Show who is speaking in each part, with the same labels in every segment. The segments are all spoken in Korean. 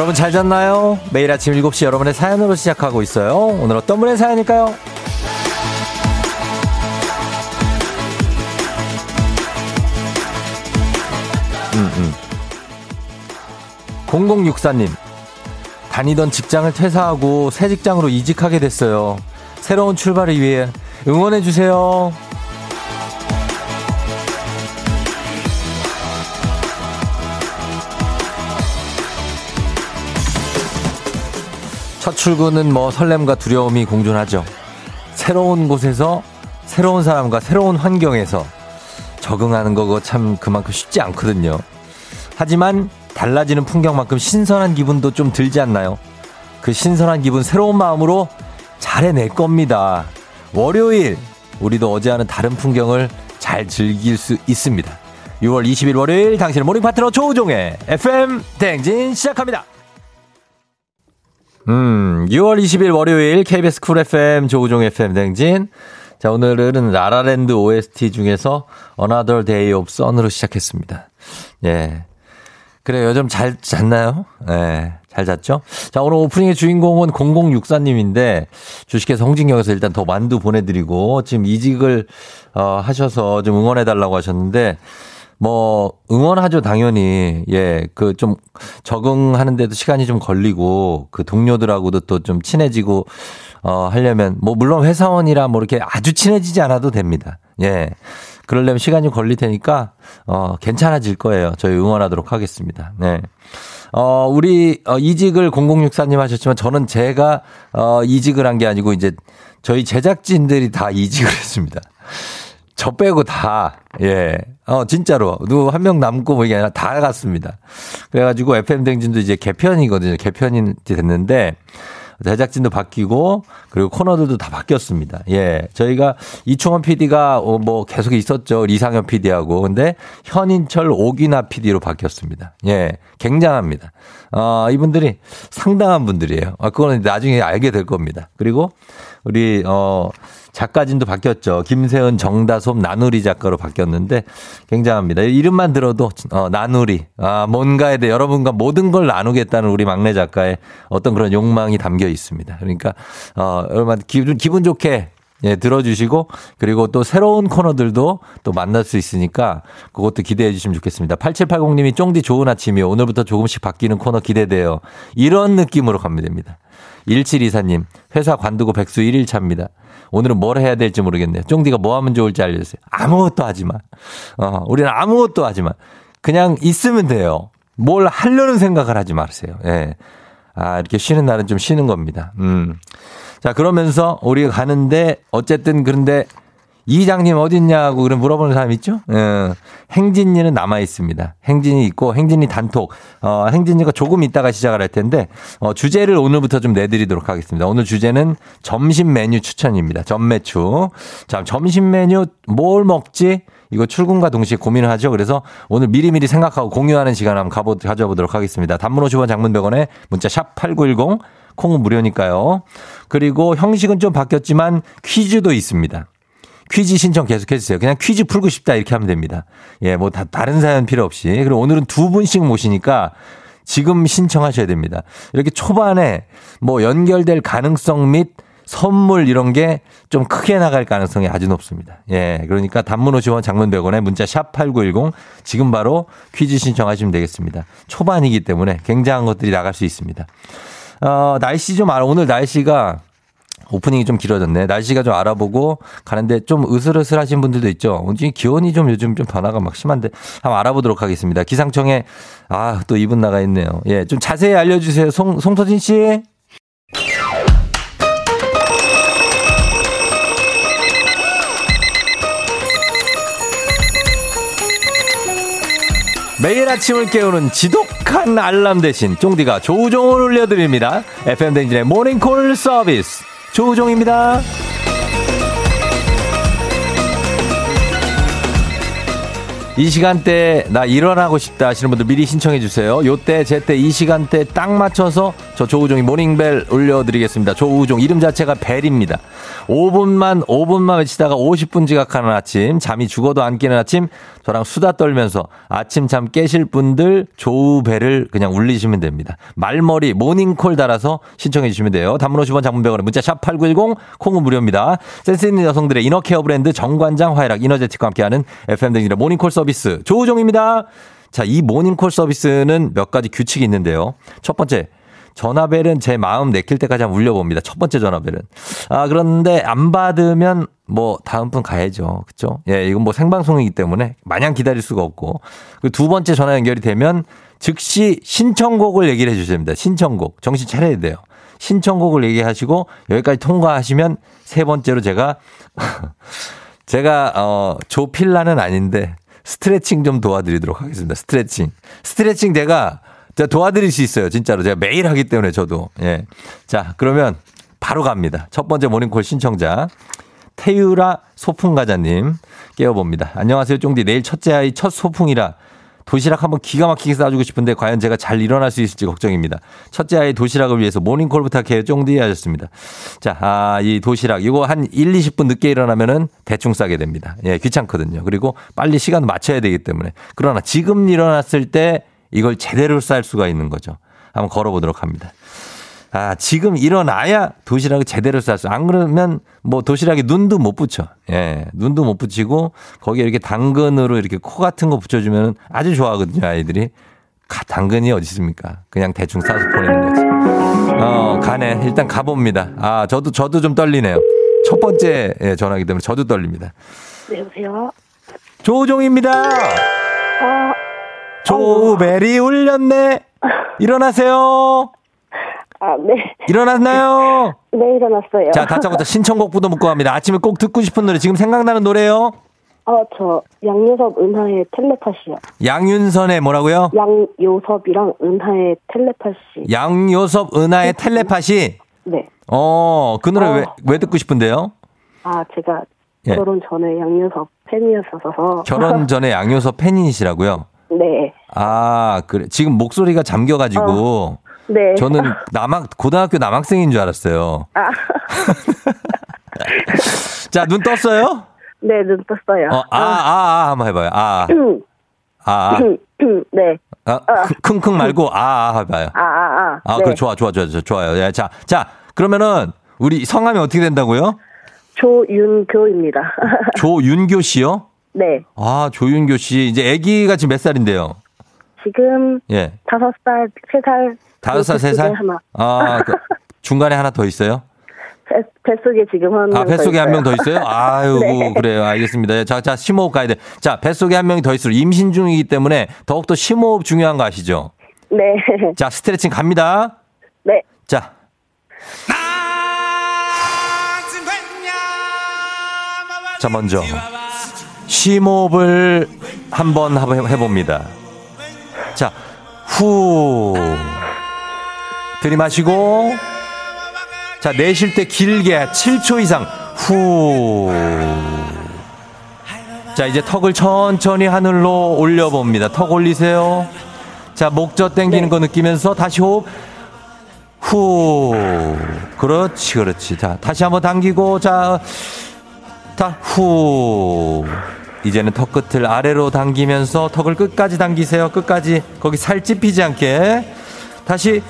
Speaker 1: 여러분 잘 잤나요? 매일 아침 7시 여러분의 사연으로 시작하고 있어요. 오늘 어떤 분의 사연일까요? 음, 음. 0064님. 다니던 직장을 퇴사하고 새 직장으로 이직하게 됐어요. 새로운 출발을 위해 응원해주세요. 첫 출근은 뭐 설렘과 두려움이 공존하죠. 새로운 곳에서 새로운 사람과 새로운 환경에서 적응하는 거고 참 그만큼 쉽지 않거든요. 하지만 달라지는 풍경만큼 신선한 기분도 좀 들지 않나요? 그 신선한 기분 새로운 마음으로 잘 해낼 겁니다. 월요일 우리도 어제와는 다른 풍경을 잘 즐길 수 있습니다. 6월 20일 월요일 당신의 모닝 파트너 조우종의 FM 대행진 시작합니다. 음, 6월 20일 월요일 KBS 쿨 FM 조우종 FM 대행진. 자, 오늘은 라라랜드 OST 중에서 Another Day of Sun으로 시작했습니다. 예. 그래요. 요즘 잘 잤나요? 예. 잘 잤죠? 자, 오늘 오프닝의 주인공은 0064님인데 주식회사 홍진경에서 일단 더 만두 보내드리고 지금 이직을 어, 하셔서 좀 응원해달라고 하셨는데 뭐 응원하죠 당연히. 예 그 좀 적응하는데도 시간이 좀 걸리고 그 동료들하고도 또 좀 친해지고 어 하려면 뭐 물론 회사원이라 뭐 이렇게 아주 친해지지 않아도 됩니다. 예. 그러려면 시간이 걸릴 테니까 어 괜찮아질 거예요. 저희 응원하도록 하겠습니다. 네. 어, 우리, 어, 이직을 0064님 하셨지만 저는 제가, 어, 이직을 한 게 아니고 이제 저희 제작진들이 다 이직을 했습니다. 저 빼고 다, 예. 어, 진짜로. 누구 한 명 남고 뭐 이게 아니라 다 갔습니다. 그래가지고 FM댕진도 이제 개편이거든요. 개편이 됐는데, 제작진도 바뀌고 그리고 코너들도 다 바뀌었습니다. 예. 저희가 이충원 PD가 어, 뭐 계속 있었죠. 리상현 PD하고. 근데 현인철 오기나 PD로 바뀌었습니다. 예. 굉장합니다. 어, 이분들이 상당한 분들이에요. 아, 그거는 나중에 알게 될 겁니다. 그리고 우리 어 작가진도 바뀌었죠. 김세은, 정다솜, 나누리 작가로 바뀌었는데 굉장합니다. 이름만 들어도 어, 나누리. 아, 뭔가에 대해 여러분과 모든 걸 나누겠다는 우리 막내 작가의 어떤 그런 욕망이 담겨 있습니다. 그러니까 어, 여러분 기분 기분 좋게 예, 들어주시고, 그리고 또 새로운 코너들도 또 만날 수 있으니까 그것도 기대해 주시면 좋겠습니다. 8780님이 쫑디 좋은 아침이요. 오늘부터 조금씩 바뀌는 코너 기대돼요. 이런 느낌으로 가면 됩니다. 1724님, 회사 관두고 백수 1일 차입니다. 오늘은 뭘 해야 될지 모르겠네요. 쫑디가 뭐 하면 좋을지 알려주세요. 아무것도 하지 마. 어, 우리는 아무것도 하지 마. 그냥 있으면 돼요. 뭘 하려는 생각을 하지 마세요. 예. 아, 이렇게 쉬는 날은 좀 쉬는 겁니다. 음. 자, 그러면서 우리가 가는데 어쨌든 그런데 이장님 어딨냐고 그런 물어보는 사람 있죠? 어, 행진이는 남아 있습니다. 행진이 있고 행진이 단톡. 어, 행진이가 조금 있다가 시작을 할 텐데 어, 주제를 오늘부터 좀 내드리도록 하겠습니다. 오늘 주제는 점심 메뉴 추천입니다. 점매추. 자, 점심 메뉴 뭘 먹지? 이거 출근과 동시에 고민을 하죠. 그래서 오늘 미리미리 생각하고 공유하는 시간 한번 가보, 가져보도록 하겠습니다. 단문 50원 장문 100원에 문자 샵 8910 콩은 무료니까요. 그리고 형식은 좀 바뀌었지만 퀴즈도 있습니다. 퀴즈 신청 계속 해주세요. 그냥 퀴즈 풀고 싶다 이렇게 하면 됩니다. 예, 뭐 다, 다른 사연 필요 없이. 그리고 오늘은 두 분씩 모시니까 지금 신청하셔야 됩니다. 이렇게 초반에 뭐 연결될 가능성 및 선물 이런 게 좀 크게 나갈 가능성이 아주 높습니다. 예. 그러니까 단문 50원 장문 100원에 문자 샵 8910 지금 바로 퀴즈 신청하시면 되겠습니다. 초반이기 때문에 굉장한 것들이 나갈 수 있습니다. 어, 날씨 좀 알아. 오늘 날씨가 오프닝이 좀 길어졌네. 날씨가 좀 알아보고 가는데 좀 으슬으슬하신 분들도 있죠. 기온이 좀 요즘 좀 변화가 막 심한데 한번 알아보도록 하겠습니다. 기상청에 아, 또 이분 나가 있네요. 예, 좀 자세히 알려주세요. 송, 송서진 씨. 매일 아침을 깨우는 지독한 알람 대신 쫑디가 조우종을 올려드립니다. FM 댕진의 모닝콜 서비스 조우종입니다. 이 시간대 나 일어나고 싶다 하시는 분들 미리 신청해 주세요. 요때 제때 이 시간대 딱 맞춰서 저 조우종이 모닝벨 올려드리겠습니다. 조우종 이름 자체가 벨입니다. 5분만 5분만 외치다가 50분 지각하는 아침 잠이 죽어도 안 깨는 아침 저랑 수다 떨면서 아침 잠 깨실 분들 조우벨을 그냥 울리시면 됩니다. 말머리 모닝콜 달아서 신청해 주시면 돼요. 단문 50원 장문 100원에 문자 샵 8910 콩은 무료입니다. 센스 있는 여성들의 inner care 브랜드 정관장 화이락 이너제틱과 함께하는 FM 대행진의 모닝콜 서비스 조우종입니다. 자, 이 모닝콜 서비스는 몇 가지 규칙이 있는데요. 첫 번째, 전화벨은 제 마음 내킬 때까지 한번 울려봅니다. 첫 번째 전화벨은. 아, 그런데 안 받으면 뭐 다음 분 가야죠. 그죠? 예, 이건 뭐 생방송이기 때문에 마냥 기다릴 수가 없고. 그두 번째 전화 연결이 되면 즉시 신청곡을 얘기를 해 주셔야 됩니다. 신청곡. 정신 차려야 돼요. 신청곡을 얘기하시고 여기까지 통과하시면 세 번째로 제가 제가 어 조필라는 아닌데 스트레칭 좀 도와드리도록 하겠습니다. 스트레칭. 스트레칭 제가 도와드릴 수 있어요. 진짜로. 제가 매일 하기 때문에 저도. 예. 자, 그러면 바로 갑니다. 첫 번째 모닝콜 신청자. 태유라 소풍가자님 깨워봅니다. 안녕하세요, 쫑디. 내일 첫째 아이 첫 소풍이라 도시락 한번 기가 막히게 싸주고 싶은데 과연 제가 잘 일어날 수 있을지 걱정입니다. 첫째 아이 도시락을 위해서 모닝콜 부탁해요. 쫑디 하셨습니다. 자, 아, 이 도시락. 이거 한 1, 20분 늦게 일어나면은 대충 싸게 됩니다. 예, 귀찮거든요. 그리고 빨리 시간 맞춰야 되기 때문에. 그러나 지금 일어났을 때 이걸 제대로 쌀 수가 있는 거죠. 한번 걸어보도록 합니다. 아, 지금 일어나야 도시락을 제대로 쌀 수. 안 그러면 뭐 도시락에 눈도 못 붙여. 예. 눈도 못 붙이고 거기에 이렇게 당근으로 이렇게 코 같은 거 붙여주면 아주 좋아하거든요, 아이들이. 가, 당근이 어디 있습니까? 그냥 대충 싸서 보내는 거지. 어, 가네. 일단 가봅니다. 아, 저도, 저도 좀 떨리네요. 첫 번째 예, 전화기 때문에 저도 떨립니다.
Speaker 2: 네, 여보세요?
Speaker 1: 조종입니다.
Speaker 2: 어,
Speaker 1: 조벨이 울렸네. 일어나세요.
Speaker 2: 아, 네.
Speaker 1: 일어났나요?
Speaker 2: 네, 일어났어요.
Speaker 1: 자, 다짜고짜 신청곡부터 묻고 갑니다. 아침에 꼭 듣고 싶은 노래 지금 생각나는 노래요?
Speaker 2: 어, 저, 양요섭 은하의 텔레파시요.
Speaker 1: 양윤선의 뭐라고요?
Speaker 2: 양요섭이랑 은하의 텔레파시.
Speaker 1: 양요섭 은하의 텔레파시.
Speaker 2: 네.
Speaker 1: 어, 그 노래
Speaker 2: 어.
Speaker 1: 왜, 왜 듣고 싶은데요?
Speaker 2: 아, 제가
Speaker 1: 예.
Speaker 2: 결혼 전에 양요섭 팬이었어서.
Speaker 1: 결혼 전에 양요섭 팬이시라고요?
Speaker 2: 네.
Speaker 1: 아, 그래. 지금 목소리가 잠겨가지고
Speaker 2: 네.
Speaker 1: 저는 남학, 고등학교 남학생인 줄 알았어요.
Speaker 2: 아,
Speaker 1: 자, 눈 떴어요?
Speaker 2: 네, 눈 떴어요.
Speaker 1: 어, 아, 아, 아, 한번 해봐요. 아,
Speaker 2: 음,
Speaker 1: 아,
Speaker 2: 음, 음, 네.
Speaker 1: 아. 아, 킁- 킁킁 말고, 아, 아, 해봐요.
Speaker 2: 아, 아, 아.
Speaker 1: 아,
Speaker 2: 네.
Speaker 1: 그래, 좋아, 좋아, 좋아, 좋아, 좋아요. 예, 자, 자, 그러면은, 우리 성함이 어떻게 된다고요?
Speaker 2: 조윤교입니다.
Speaker 1: 조윤교 씨요?
Speaker 2: 네.
Speaker 1: 아, 조윤교 씨. 이제 아기가 지금 몇 살인데요?
Speaker 2: 지금
Speaker 1: 예.
Speaker 2: 다섯 살, 세 살.
Speaker 1: 다섯 살, 세 살?
Speaker 2: 하나.
Speaker 1: 아, 그 중간에 하나 더 있어요?
Speaker 2: 뱃, 뱃속에 지금 한 명.
Speaker 1: 아, 뱃속에 한 명 더 있어요? 아유,
Speaker 2: 네.
Speaker 1: 그래요. 알겠습니다. 자, 자, 심호흡 가야 돼. 자, 뱃속에 한 명이 더 있어요. 임신 중이기 때문에 더욱더 심호흡 중요한 거 아시죠?
Speaker 2: 네.
Speaker 1: 자, 스트레칭 갑니다.
Speaker 2: 네.
Speaker 1: 자, 자, 먼저 심호흡을 한번 하- 해봅니다. 자, 후. 들이마시고, 자, 내쉴 때 길게 7초 이상, 후. 자, 이제 턱을 천천히 하늘로 올려봅니다. 턱 올리세요. 자, 목젖 당기는 거 느끼면서 다시 호흡. 후. 그렇지, 그렇지. 자, 다시 한번 당기고, 자, 자, 후. 이제는 턱 끝을 아래로 당기면서 턱을 끝까지 당기세요. 끝까지. 거기 살 찝히지 않게. 다시,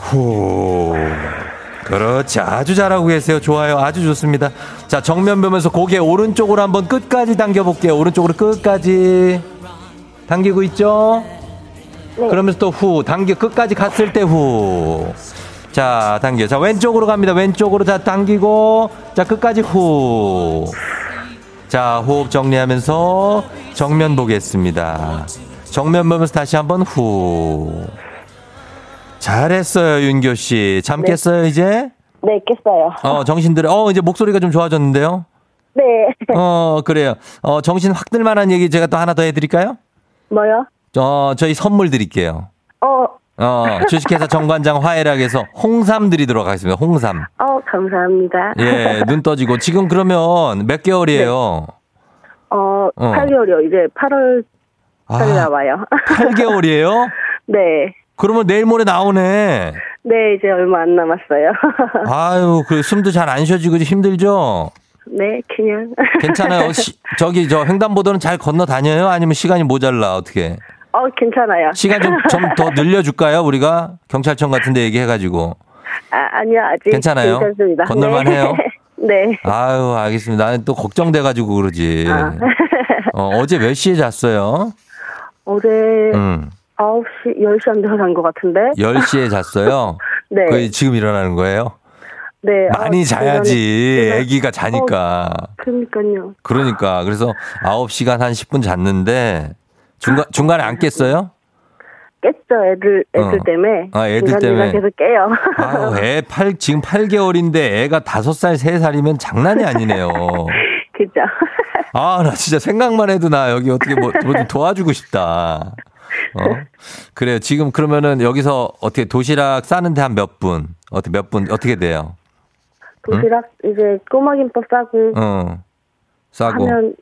Speaker 1: 후. 그렇지. 아주 잘하고 계세요. 좋아요. 아주 좋습니다. 자, 정면 보면서 고개 오른쪽으로 한번 끝까지 당겨볼게요. 오른쪽으로 끝까지. 당기고 있죠?
Speaker 2: 네.
Speaker 1: 그러면서 또 후. 당겨, 끝까지 갔을 때 후. 자, 당겨. 자, 왼쪽으로 갑니다. 왼쪽으로 자, 당기고. 자, 끝까지 후. 자, 호흡 정리하면서 정면 보겠습니다. 정면 보면서 다시 한번 후. 잘했어요, 윤교 씨. 잠
Speaker 2: 네.
Speaker 1: 깼어요, 이제?
Speaker 2: 네, 깼어요.
Speaker 1: 어, 정신 들어. 어, 이제 목소리가 좀 좋아졌는데요?
Speaker 2: 네.
Speaker 1: 어, 그래요. 어, 정신 확 들만한 얘기 제가 또 하나 더 해드릴까요?
Speaker 2: 뭐요?
Speaker 1: 어, 저희 선물 드릴게요.
Speaker 2: 어,
Speaker 1: 어, 주식회사 정관장 화해락에서 홍삼 드리도록 하겠습니다. 홍삼.
Speaker 2: 어, 감사합니다.
Speaker 1: 예, 눈 떠지고. 지금 그러면 몇 개월이에요?
Speaker 2: 어,
Speaker 1: 어.
Speaker 2: 8개월이요. 이제 8월 달에
Speaker 1: 아,
Speaker 2: 나와요.
Speaker 1: 8개월이에요?
Speaker 2: 네.
Speaker 1: 그러면 내일 모레 나오네.
Speaker 2: 네, 이제 얼마 안 남았어요.
Speaker 1: 아유, 그 숨도 잘 안 쉬어지고 힘들죠?
Speaker 2: 네, 그냥.
Speaker 1: 괜찮아요. 시, 저기 저 횡단보도는 잘 건너 다녀요? 아니면 시간이 모자라 어떻게?
Speaker 2: 어, 괜찮아요.
Speaker 1: 시간 좀 좀 더 늘려줄까요? 우리가 경찰청 같은데 얘기해가지고.
Speaker 2: 아, 아니요, 아직.
Speaker 1: 괜찮아요?
Speaker 2: 괜찮습니다.
Speaker 1: 건널만
Speaker 2: 네.
Speaker 1: 해요?
Speaker 2: 네.
Speaker 1: 아유, 알겠습니다. 나는 또 걱정돼가지고 그러지.
Speaker 2: 아.
Speaker 1: 어, 어제 몇 시에 잤어요?
Speaker 2: 어제
Speaker 1: 응.
Speaker 2: 9시, 10시 안 돼서 잔것 같은데.
Speaker 1: 10시에 잤어요?
Speaker 2: 네.
Speaker 1: 거의 지금 일어나는 거예요?
Speaker 2: 네.
Speaker 1: 많이
Speaker 2: 아,
Speaker 1: 자야지. 아기가 자니까.
Speaker 2: 그러니까요.
Speaker 1: 그러니까. 그래서 9시간 한 10분 잤는데 중간, 중간에 안 깼어요?
Speaker 2: 깼죠, 애들, 애들
Speaker 1: 어.
Speaker 2: 때문에.
Speaker 1: 아, 애들 때문에.
Speaker 2: 계속 깨요.
Speaker 1: 아우, 애 8, 지금 8개월인데 애가 5살, 3살이면 장난이 아니네요.
Speaker 2: 그죠.
Speaker 1: 아, 나 진짜 생각만 해도 나 여기 어떻게 뭐, 뭐 좀 도와주고 싶다. 어? 그래요. 지금 그러면은 여기서 어떻게 도시락 싸는데 한 몇 분? 어떻게 몇 분? 어떻게 돼요?
Speaker 2: 도시락, 이제 꼬마김밥 싸고.
Speaker 1: 어. 싸고
Speaker 2: 하면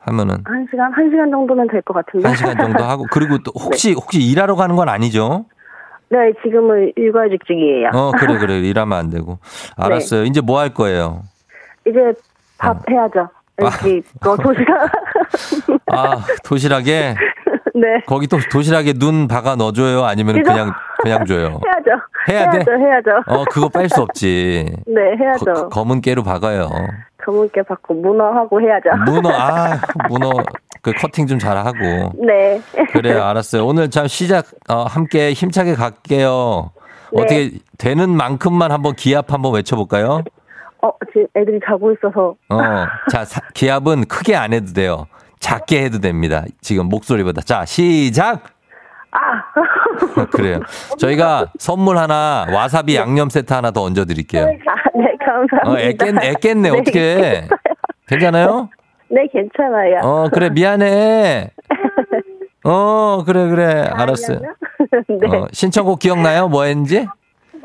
Speaker 1: 하면은
Speaker 2: 한 시간, 한 시간 정도면 될 것 같은데.
Speaker 1: 한 시간 정도 하고 그리고 또 혹시 혹시 일하러 가는 건 아니죠?
Speaker 2: 네, 지금은 육아휴직 중이에요.
Speaker 1: 어, 그래 그래. 일하면 안 되고. 알았어요. 이제 뭐 할 거예요?
Speaker 2: 이제 밥 해야죠. 여기 또 도시락.
Speaker 1: 아, 도시락에
Speaker 2: 네.
Speaker 1: 거기 또 도시락에 눈 박아 넣어 줘요? 아니면 그냥 그냥 줘요?
Speaker 2: 해야죠.
Speaker 1: 해야 돼?
Speaker 2: 해야죠, 해야죠.
Speaker 1: 어, 그거 뺄수 없지.
Speaker 2: 네, 해야죠.
Speaker 1: 거- 검은 깨로 박아요.
Speaker 2: 검은깨 받고 문어하고 해야죠.
Speaker 1: 문어, 아, 문어, 그 커팅 좀 잘하고.
Speaker 2: 네.
Speaker 1: 그래요, 알았어요. 오늘 참 시작, 어, 함께 힘차게 갈게요.
Speaker 2: 네.
Speaker 1: 어떻게 되는 만큼만 한번 기합 한번 외쳐볼까요?
Speaker 2: 어, 지금 애들이 자고 있어서.
Speaker 1: 어, 자, 사- 기합은 크게 안 해도 돼요. 작게 해도 됩니다. 지금 목소리보다. 자, 시작!
Speaker 2: 아!
Speaker 1: 그래요. 저희가 선물 하나, 와사비 양념 세트 하나 더 얹어 드릴게요.
Speaker 2: 아, 네, 감사합니다.
Speaker 1: 어, 애깼, 애깼네. 어떻게 괜찮아요?
Speaker 2: 네, 괜찮아요.
Speaker 1: 어, 그래, 미안해. 어, 그래, 그래. 알았어요.
Speaker 2: 네.
Speaker 1: 어, 신청곡 기억나요? 뭐 했는지?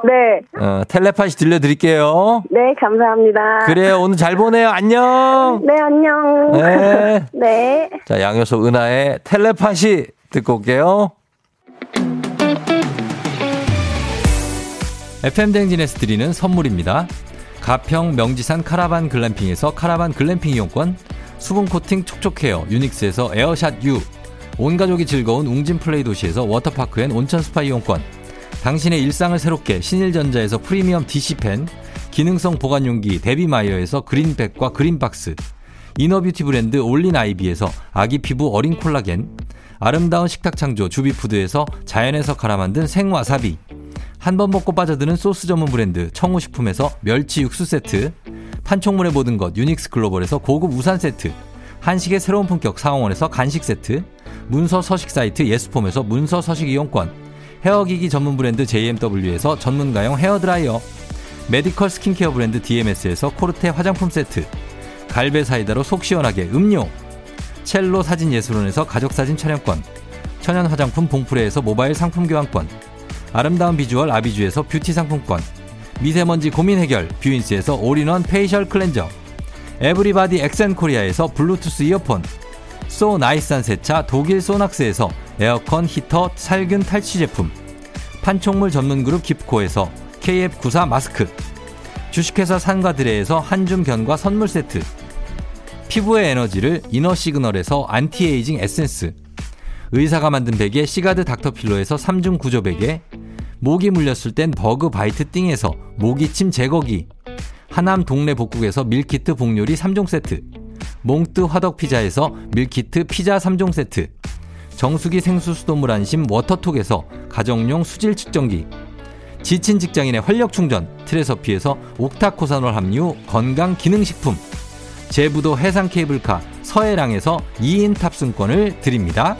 Speaker 2: 네.
Speaker 1: 어, 텔레파시 들려드릴게요.
Speaker 2: 네, 감사합니다.
Speaker 1: 그래요. 오늘 잘 보내요. 안녕.
Speaker 2: 네, 안녕.
Speaker 1: 네.
Speaker 2: 네.
Speaker 1: 자, 양효소 은하의 텔레파시 듣고 올게요. FM댕진에서 드리는 선물입니다. 가평 명지산 카라반 글램핑에서 카라반 글램핑 이용권, 수분 코팅 촉촉 헤어 유닉스에서 에어샷 U, 온 가족이 즐거운 웅진 플레이 도시에서 워터파크 and 온천 스파 이용권, 당신의 일상을 새롭게 신일전자에서 프리미엄 DC팬, 기능성 보관용기 데비마이어에서 그린백과 그린박스, inner beauty 브랜드 올린 아이비에서 아기 피부 어린 콜라겐, 아름다운 식탁 창조 주비푸드에서 자연에서 갈아 만든 생와사비, 한 번 먹고 빠져드는 소스 전문 브랜드 청우식품에서 멸치 육수 세트, 판촉물의 모든 것 유닉스 글로벌에서 고급 우산 세트, 한식의 새로운 품격 상황원에서 간식 세트, 문서 서식 사이트 예스폼에서 문서 서식 이용권, 헤어기기 전문 브랜드 JMW에서 전문가용 헤어드라이어, medical 스킨케어 브랜드 DMS에서 코르테 화장품 세트, 갈배 사이다로 속 시원하게 음료, 첼로 사진 예술원에서 가족사진 촬영권, 천연 화장품 봉프레에서 모바일 상품 교환권, 아름다운 비주얼 아비주에서 뷰티 상품권, 미세먼지 고민 해결 뷰인스에서 all-in-one facial cleanser, 에브리바디 엑센코리아에서 블루투스 이어폰, 소 나이산 세차 독일 소낙스에서 에어컨 히터 살균 탈취 제품, 판촉물 전문 그룹 깁코에서 KF94 마스크, 주식회사 산과드레에서 한줌 견과 선물 세트, 피부의 에너지를 이너 시그널에서 안티에이징 에센스, 의사가 만든 베개 시가드 닥터필로에서 3중 구조 베개, 모기 물렸을 땐 버그 바이트 띵에서 모기침 제거기, 하남 동네 복국에서 밀키트 복요리 3종 세트, 몽뜨 화덕 피자에서 밀키트 피자 3종 세트, 정수기 생수 수돗물 안심 워터톡에서 가정용 수질 측정기, 지친 직장인의 활력 충전 트레서피에서 옥타코사놀 함유 건강 기능식품, 제부도 해상 케이블카 서해랑에서 2인 탑승권을 드립니다.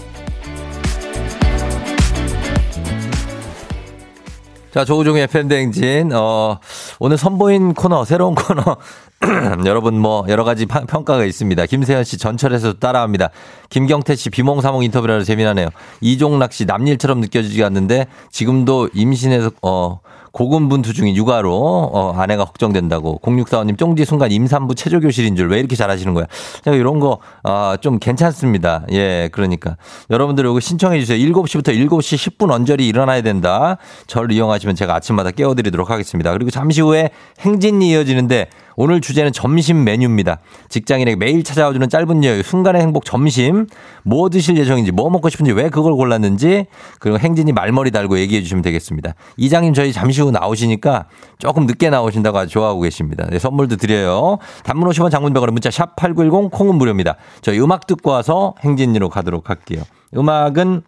Speaker 1: 자, 조우종의 팬댕진, 어, 오늘 선보인 코너, 새로운 코너. 여러분 뭐 여러 가지 파- 평가가 있습니다. 김세현 씨 전철에서 따라합니다. 김경태 씨 비몽사몽 인터뷰라서 재미나네요. 이종락 씨 남일처럼 느껴지지 않는데 지금도 임신해서 어 고군분투 중인 육아로 어, 아내가 걱정된다고 0645님 쫑지 순간 임산부 체조 교실인 줄 왜 이렇게 잘하시는 거야? 제가 이런 거 어, 좀 괜찮습니다. 예, 그러니까 여러분들 이거 신청해 주세요. 7시부터 7시 10분 언저리 일어나야 된다. 저를 이용하시면 제가 아침마다 깨워드리도록 하겠습니다. 그리고 잠시 후에 행진이 이어지는데 오늘 주제는 점심 메뉴입니다. 직장인에게 매일 찾아와주는 짧은 여유, 순간의 행복 점심. 뭐 드실 예정인지, 뭐 먹고 싶은지, 왜 그걸 골랐는지, 그리고 행진이 말머리 달고 얘기해 주시면 되겠습니다. 이장님 저희 잠시 후 나오시니까 조금 늦게 나오신다고 좋아하고 계십니다. 네, 선물도 드려요. 단문 50원 장문병원에 문자 샵 8910 콩은 무료입니다. 저희 음악 듣고 와서 행진이로 가도록 할게요. 음악은,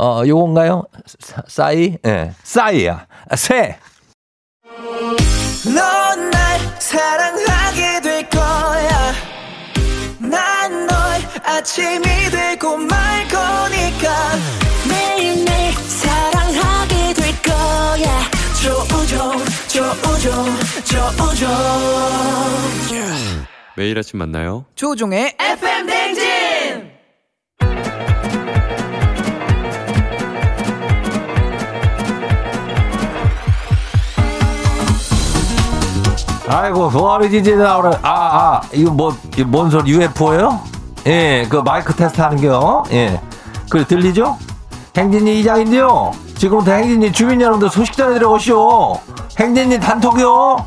Speaker 1: 어, 요건가요? 싸이? 예. 네. 싸이야. 새! 넌날 사랑 아침이 되고 말 거니까 매일매일 사랑하게 될 거야. 조우종 조우종 조우종
Speaker 3: 매일 아침 만나요.
Speaker 4: 조우종의 FM 댕진.
Speaker 1: 아이고, 소아리 지지 나오래. 아, 아, 이거 뭐, 뭔 소리, UFO예요? 예, 그 마이크 테스트 하는 게요. 예. 그 들리죠? 행진이 이장인데요. 지금부터 행진이 주민 여러분들 소식 전해드려 오시오. 행진이 단톡이요.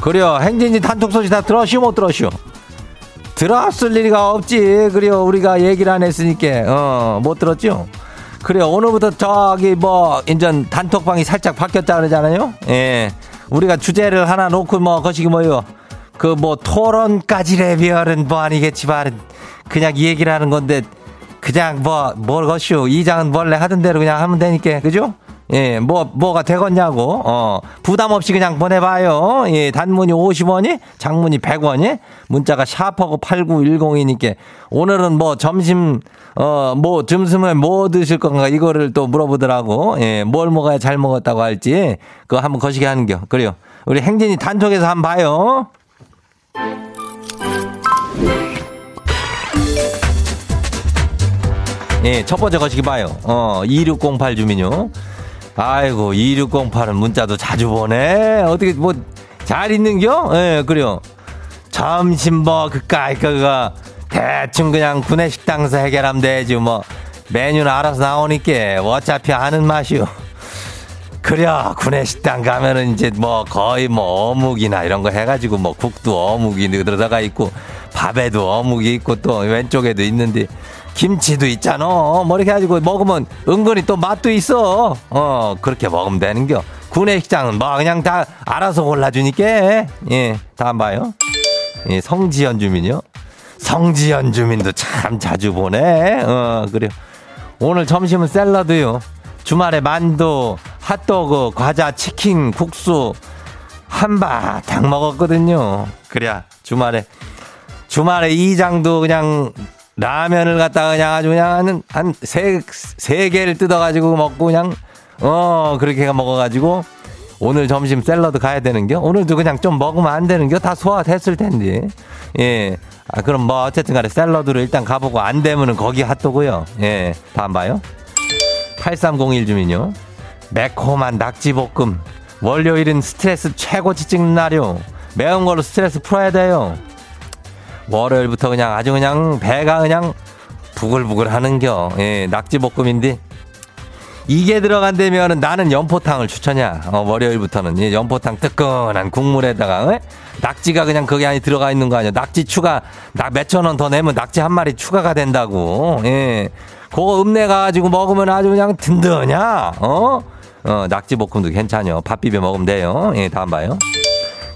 Speaker 1: 그래요. 행진이 단톡 소식 다 들었시오, 못 들었시오? 들었을 리가 없지. 그래요. 우리가 얘기를 안 했으니까, 어, 못 들었죠? 그래요. 오늘부터 저기 뭐, 인전 단톡방이 살짝 바뀌었다 그러잖아요? 예. 우리가 주제를 하나 놓고 뭐, 거시기 뭐요. 그 뭐, 토론까지 레비얼은 뭐 아니겠지만, 그냥 얘기를 하는 건데, 그냥 뭐, 뭘 것이오. 이장은 원래 하던 대로 그냥 하면 되니까, 그죠? 예, 뭐, 뭐가 되겠냐고, 어, 부담 없이 그냥 보내봐요. 예, 단문이 50원이, 장문이 100원이, 문자가 샤퍼고 8910이니까, 오늘은 뭐 점심, 어, 뭐, 점심에 뭐 드실 건가, 이거를 또 물어보더라고. 예, 뭘 먹어야 잘 먹었다고 할지, 그거 한번 거시게 하는 겨. 그래요. 우리 행진이 단톡에서 한번 봐요. 예, 첫 번째 거시기 봐요. 어, 2608 주민요. 아이고, 2608은 문자도 자주 보내. 어떻게, 뭐, 잘 있는겨? 예, 그래요. 점심 뭐, 그까, 그가, 대충 그냥 구내식당에서 해결하면 되지, 뭐. 메뉴는 알아서 나오니까, 어차피 아는 맛이요. 그래, 구내식당 가면은 이제 뭐, 거의 뭐, 어묵이나 이런 거 해가지고, 뭐, 국도 어묵이 들어가 있고, 밥에도 어묵이 있고, 또 왼쪽에도 있는데, 김치도 있잖아. 뭐 이렇게 해가지고 먹으면 은근히 또 맛도 있어. 어, 그렇게 먹으면 되는겨. 구내식장은 뭐 그냥 다 알아서 골라주니까. 예, 다음 봐요. 예, 성지연 주민요. 성지연 주민도 참 자주 보내. 어, 그래요. 오늘 점심은 샐러드요. 주말에 만두, 핫도그, 과자, 치킨, 국수 한바탕 먹었거든요. 그래 주말에 주말에 이장도 그냥 라면을 갖다가 그냥 아주 그냥 한, 세, 세 개를 뜯어가지고 먹고 그냥, 어, 그렇게 먹어가지고 오늘 점심 샐러드 가야 되는겨? 오늘도 그냥 좀 먹으면 안 되는겨? 다 소화됐을 텐데. 예. 아, 그럼 뭐 어쨌든 간에 샐러드를 일단 가보고 안 되면은 거기 핫도그요. 예. 다음 봐요. 8301 주민요. 매콤한 낙지볶음. 월요일은 스트레스 최고치 찍는 날이요. 매운 걸로 스트레스 풀어야 돼요. 월요일부터 그냥 아주 그냥 배가 그냥 부글부글 하는겨. 예, 낙지볶음인데 이게 들어간다면 나는 연포탕을 추천이야. 어, 월요일부터는 예, 연포탕 뜨끈한 국물에다가 예? 낙지가 그냥 거기 안에 들어가 있는 거 아니야. 낙지 추가 나 몇천 원 더 내면 낙지 한 마리 추가가 된다고. 예. 그거 읍내 가가지고 먹으면 아주 그냥 든든하냐. 어? 어, 낙지볶음도 괜찮요. 밥 비벼 먹으면 돼요. 예, 다음 봐요.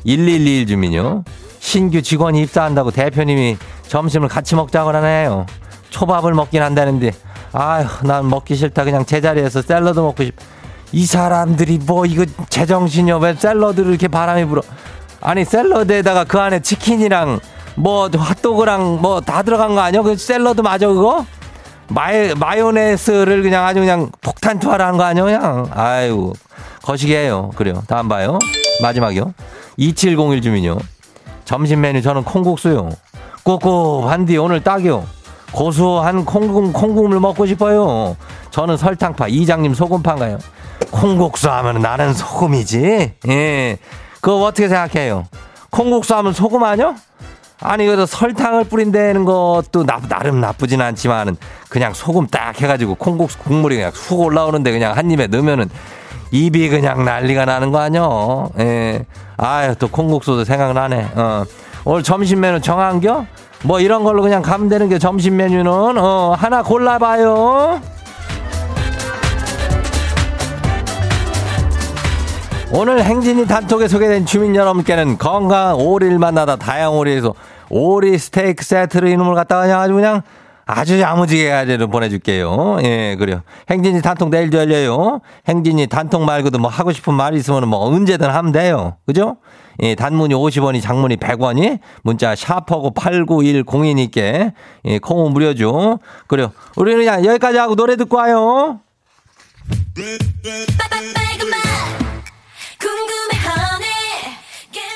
Speaker 1: 1121 주민요. 신규 직원이 입사한다고 대표님이 점심을 같이 먹자고 하네요. 초밥을 먹긴 한다는데, 아휴, 난 먹기 싫다. 그냥 제자리에서 샐러드 먹고 싶. 이 사람들이 뭐 이거 제정신이야. 왜 샐러드를 이렇게 바람이 불어. 아니, 샐러드에다가 그 안에 치킨이랑 뭐 핫도그랑 뭐 다 들어간 거 아니야? 그 샐러드 맞아, 그거? 마이, 마요네스를 그냥 아주 그냥 폭탄 투하를 거 아니야, 그냥? 아유, 거시기해요. 그래요. 다음 봐요. 마지막이요. 2701 주민요. 점심 메뉴 저는 콩국수요. 꿉꿉한디 오늘 딱이요. 고소한 콩국, 콩국물 먹고 싶어요. 저는 설탕파, 이장님 소금파인가요? 콩국수 하면 나는 소금이지. 예. 그거 어떻게 생각해요? 콩국수 하면 소금 아니요? 아니, 그래도 설탕을 뿌린다는 것도 나, 나름 나쁘진 않지만은 그냥 소금 딱 해가지고 콩국수 국물이 그냥 훅 올라오는데 그냥 한 입에 넣으면은 입이 그냥 난리가 나는 거 아니요? 예. 아유, 또 콩국수도 생각나네. 어. 오늘 점심 메뉴 정한겨? 뭐 이런 걸로 그냥 가면 되는 게 점심 메뉴는, 어, 하나 골라봐요. 오늘 행진이 단톡에 소개된 주민 여러분께는 건강한 오리를 만나다 다양 오리에서 오리 스테이크 세트를 이놈을 갖다가 그냥 아주 그냥 아주 야무지게 가지고 보내줄게요. 예, 그래요. 행진이 단톡 내일도 열려요. 행진이 단톡 말고도 뭐 하고 싶은 말 있으면 뭐 언제든 하면 돼요. 그죠? 예, 단문이 50원이 장문이 100원이 문자 샤퍼고 89102니께 예, 콩은 무료죠. 그래요. 우리는 그냥 여기까지 하고 노래 듣고 와요.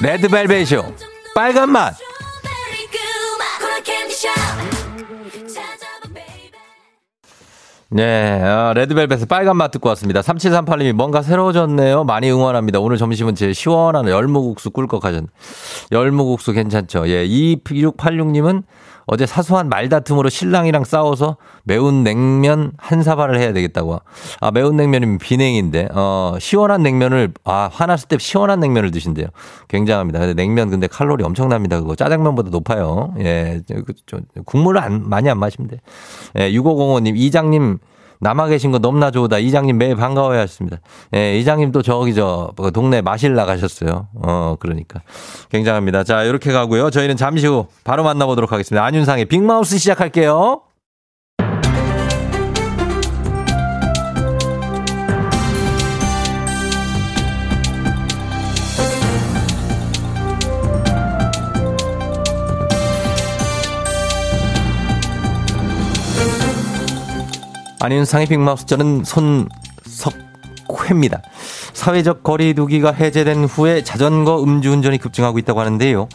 Speaker 1: 레드벨벳이요. 빨간 맛. 네, 아, 레드벨벳의 빨간 맛 듣고 왔습니다. 3738님이 뭔가 새로워졌네요. 많이 응원합니다. 오늘 점심은 제 시원한 열무국수 꿀꺽 하셨네. 열무국수 괜찮죠? 예, 2686님은 어제 사소한 말다툼으로 신랑이랑 싸워서 매운 냉면 한 사발을 해야 되겠다고. 아, 매운 냉면이면 비냉인데, 어, 시원한 냉면을, 아, 화났을 때 시원한 냉면을 드신대요. 굉장합니다. 근데 냉면 근데 칼로리 엄청납니다. 그거 짜장면보다 높아요. 예, 좀 국물을 안, 많이 안 마시면 돼. 예, 6505님, 이장님, 남아 계신 거 너무나 좋다. 이장님 매일 반가워야 했습니다. 예, 이장님 또 저기 저그 동네 마실 나가셨어요. 어, 그러니까. 굉장합니다. 자, 이렇게 가고요. 저희는 잠시 후 바로 만나보도록 하겠습니다. 안윤상의 빅마우스 시작할게요. 안윤상의 빅마우스 저는 손석회입니다. 사회적 거리두기가 해제된 후에 자전거 음주운전이 급증하고 있다고 하는데요.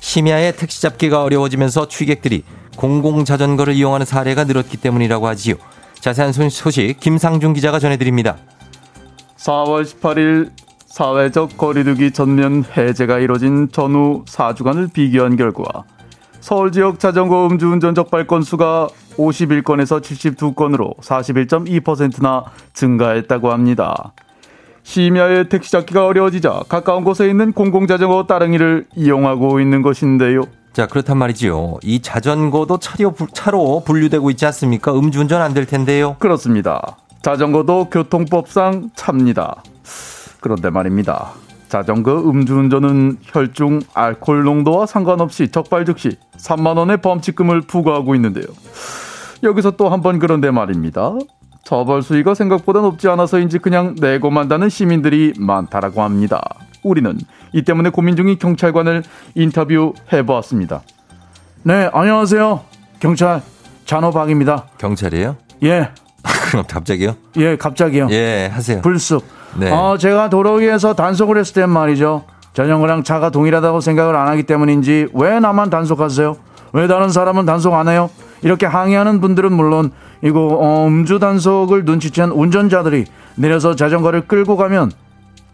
Speaker 1: 심야에 택시 잡기가 어려워지면서 취객들이 공공자전거를 이용하는 사례가 늘었기 때문이라고 하지요. 자세한 소식 김상중 기자가 전해드립니다.
Speaker 3: 4월 18일 사회적 거리두기 전면 해제가 이뤄진 전후 4주간을 비교한 결과 서울 지역 자전거 음주운전 적발 건수가 51건에서 72건으로 41.2%나 증가했다고 합니다. 심야에 택시 잡기가 어려워지자 가까운 곳에 있는 공공자전거 따릉이를 이용하고 있는 것인데요.
Speaker 1: 자, 그렇단 말이지요. 이 자전거도 차로, 차로 분류되고 있지 않습니까? 음주운전 안 될 텐데요.
Speaker 3: 그렇습니다. 자전거도 교통법상 차입니다. 그런데 말입니다. 자전거 음주운전은 혈중 알코올 농도와 상관없이 적발 즉시 3만 원의 범칙금을 부과하고 있는데요. 여기서 또 한 번 그런데 말입니다. 처벌 수위가 생각보다 높지 않아서인지 그냥 내고 만 다는 시민들이 많다라고 합니다. 우리는 이 때문에 고민 중인 경찰관을 인터뷰해 보았습니다. 네, 안녕하세요. 경찰 잔호박입니다.
Speaker 1: 경찰이에요?
Speaker 3: 예.
Speaker 1: 그럼 갑자기요?
Speaker 3: 예, 갑자기요.
Speaker 1: 예, 하세요.
Speaker 3: 불쑥.
Speaker 1: 네.
Speaker 3: 어, 제가 도로 위에서 단속을 했을 땐 말이죠. 자전거랑 차가 동일하다고 생각을 안 하기 때문인지 왜 나만 단속하세요? 왜 다른 사람은 단속 안 해요? 이렇게 항의하는 분들은 물론 이거 어, 음주 단속을 눈치챈 운전자들이 내려서 자전거를 끌고 가면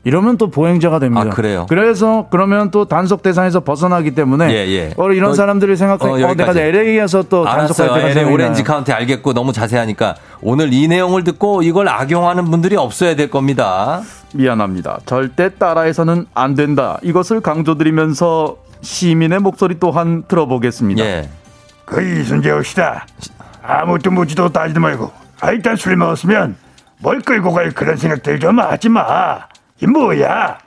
Speaker 3: 이러면 또 보행자가 됩니다.
Speaker 1: 아, 그래요?
Speaker 3: 그래서 그러면 또 단속 대상에서 벗어나기 때문에
Speaker 1: 예, 예.
Speaker 3: 어, 이런
Speaker 1: 어,
Speaker 3: 사람들이 생각해
Speaker 1: 어,
Speaker 3: 어, 내가. LA에서 또 단속할. 때가
Speaker 1: LA 오렌지. 카운티 알겠고 너무 자세하니까 오늘 이 내용을 듣고 이걸 악용하는 분들이 없어야 될 겁니다.
Speaker 3: 미안합니다. 절대 따라해서는 안 된다. 이것을 강조드리면서 시민의 목소리 또한 들어보겠습니다.
Speaker 1: 예.
Speaker 5: 그 이순재 옵시다. 아무것도 묻지도 따지도 말고 아, 일단 술 먹었으면 뭘 끌고 갈 그런 생각들 좀 하지 마. 이 뭐야?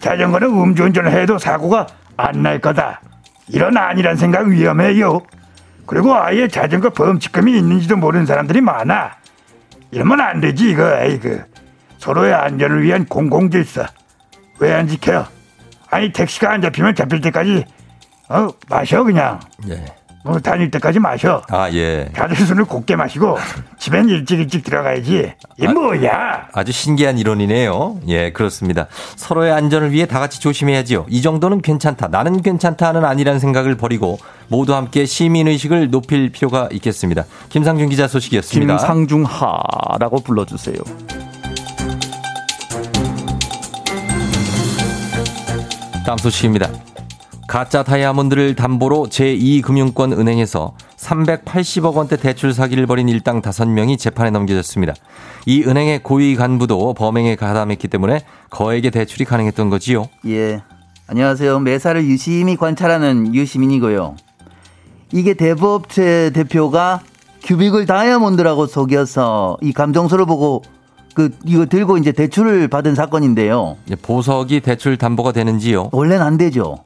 Speaker 5: 자전거는 음주운전을 해도 사고가 안 날 거다. 이런 아니란 생각 위험해요. 그리고 아예 자전거 범칙금이 있는지도 모르는 사람들이 많아. 이러면 안 되지 이거. 에이그 서로의 안전을 위한 공공질서. 왜 안 지켜? 아니 택시가 안 잡히면 잡힐 때까지 어 마셔 그냥.
Speaker 1: 예.
Speaker 5: 뭐 다닐 때까지 마셔.
Speaker 1: 아, 예.
Speaker 5: 다들 술을 곱게 마시고 집엔 일찍 일찍 들어가야지. 이
Speaker 1: 아,
Speaker 5: 뭐야?
Speaker 1: 아주 신기한 이론이네요. 예, 그렇습니다. 서로의 안전을 위해 다 같이 조심해야지요. 이 정도는 괜찮다. 나는 괜찮다는 아니라는 생각을 버리고 모두 함께 시민의식을 높일 필요가 있겠습니다. 김상준 기자 소식이었습니다.
Speaker 3: 김상중하라고 불러주세요.
Speaker 1: 다음 소식입니다. 가짜 다이아몬드를 담보로 제2금융권 은행에서 380억 원대 대출 사기를 벌인 일당 5명이 재판에 넘겨졌습니다. 이 은행의 고위 간부도 범행에 가담했기 때문에 거액의 대출이 가능했던 거지요.
Speaker 6: 예. 안녕하세요. 매사를 유심히 관찰하는 유시민이고요. 이게 대부업체 대표가 큐빅을 다이아몬드라고 속여서 이 감정서를 보고 그 이거 들고 이제 대출을 받은 사건인데요.
Speaker 1: 보석이 대출 담보가 되는지요?
Speaker 6: 원래는 안 되죠.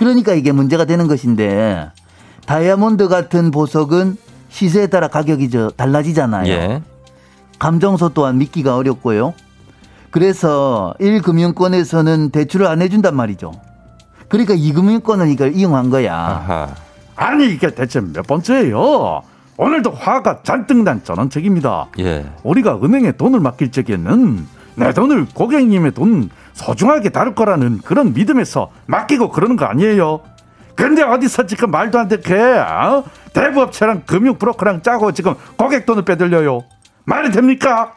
Speaker 6: 그러니까 이게 문제가 되는 것인데 다이아몬드 같은 보석은 시세에 따라 가격이 저 달라지잖아요.
Speaker 1: 예.
Speaker 6: 감정서 또한 믿기가 어렵고요. 그래서 1금융권에서는 대출을 안 해준단 말이죠. 그러니까 2금융권은 이걸 이용한 거야.
Speaker 1: 아하.
Speaker 3: 아니 이게 대체 몇 번째예요? 오늘도 화가 잔뜩 난 전원책입니다.
Speaker 1: 예.
Speaker 3: 우리가 은행에 돈을 맡길 적에는 내 돈을 고객님의 돈 소중하게 다룰 거라는 그런 믿음에서 맡기고 그러는 거 아니에요? 근데 어디서 지금 말도 안 되게 어? 대부업체랑 금융 브로커랑 짜고 지금 고객 돈을 빼들려요? 말이 됩니까?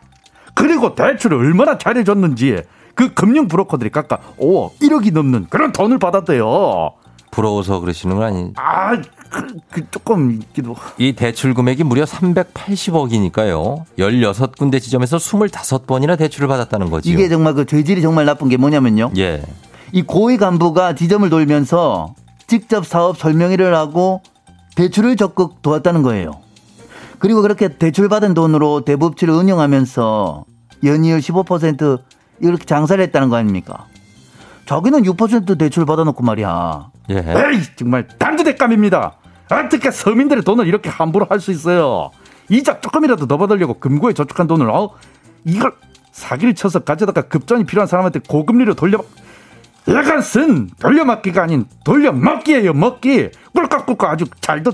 Speaker 3: 그리고 대출을 얼마나 잘해줬는지 그 금융 브로커들이 각각 5억, 1억이 넘는 그런 돈을 받았대요.
Speaker 1: 부러워서 그러시는 건 아니.
Speaker 3: 아, 조금 있기도.
Speaker 1: 이 대출 금액이 무려 380억이니까요. 16군데 지점에서 25번이나 대출을 받았다는 거지요.
Speaker 6: 이게 정말 그 죄질이 정말 나쁜 게 뭐냐면요.
Speaker 1: 예.
Speaker 6: 이 고위 간부가 지점을 돌면서 직접 사업 설명회를 하고 대출을 적극 도왔다는 거예요. 그리고 그렇게 대출받은 돈으로 대부업체를 운영하면서 연이율 15% 이렇게 장사를 했다는 거 아닙니까? 자기는 6% 대출 받아놓고 말이야.
Speaker 1: 예.
Speaker 3: 에이, 정말 단두대감입니다. 어떻게 서민들의 돈을 이렇게 함부로 할 수 있어요? 이자 조금이라도 더 받으려고 금고에 저축한 돈을 어? 이걸 사기를 쳐서 가져다가 급전이 필요한 사람한테 고금리로 돌려 이것은 돌려막기가 아닌 돌려먹기예요 먹기 꿀꺽꿀꺽 아주 잘도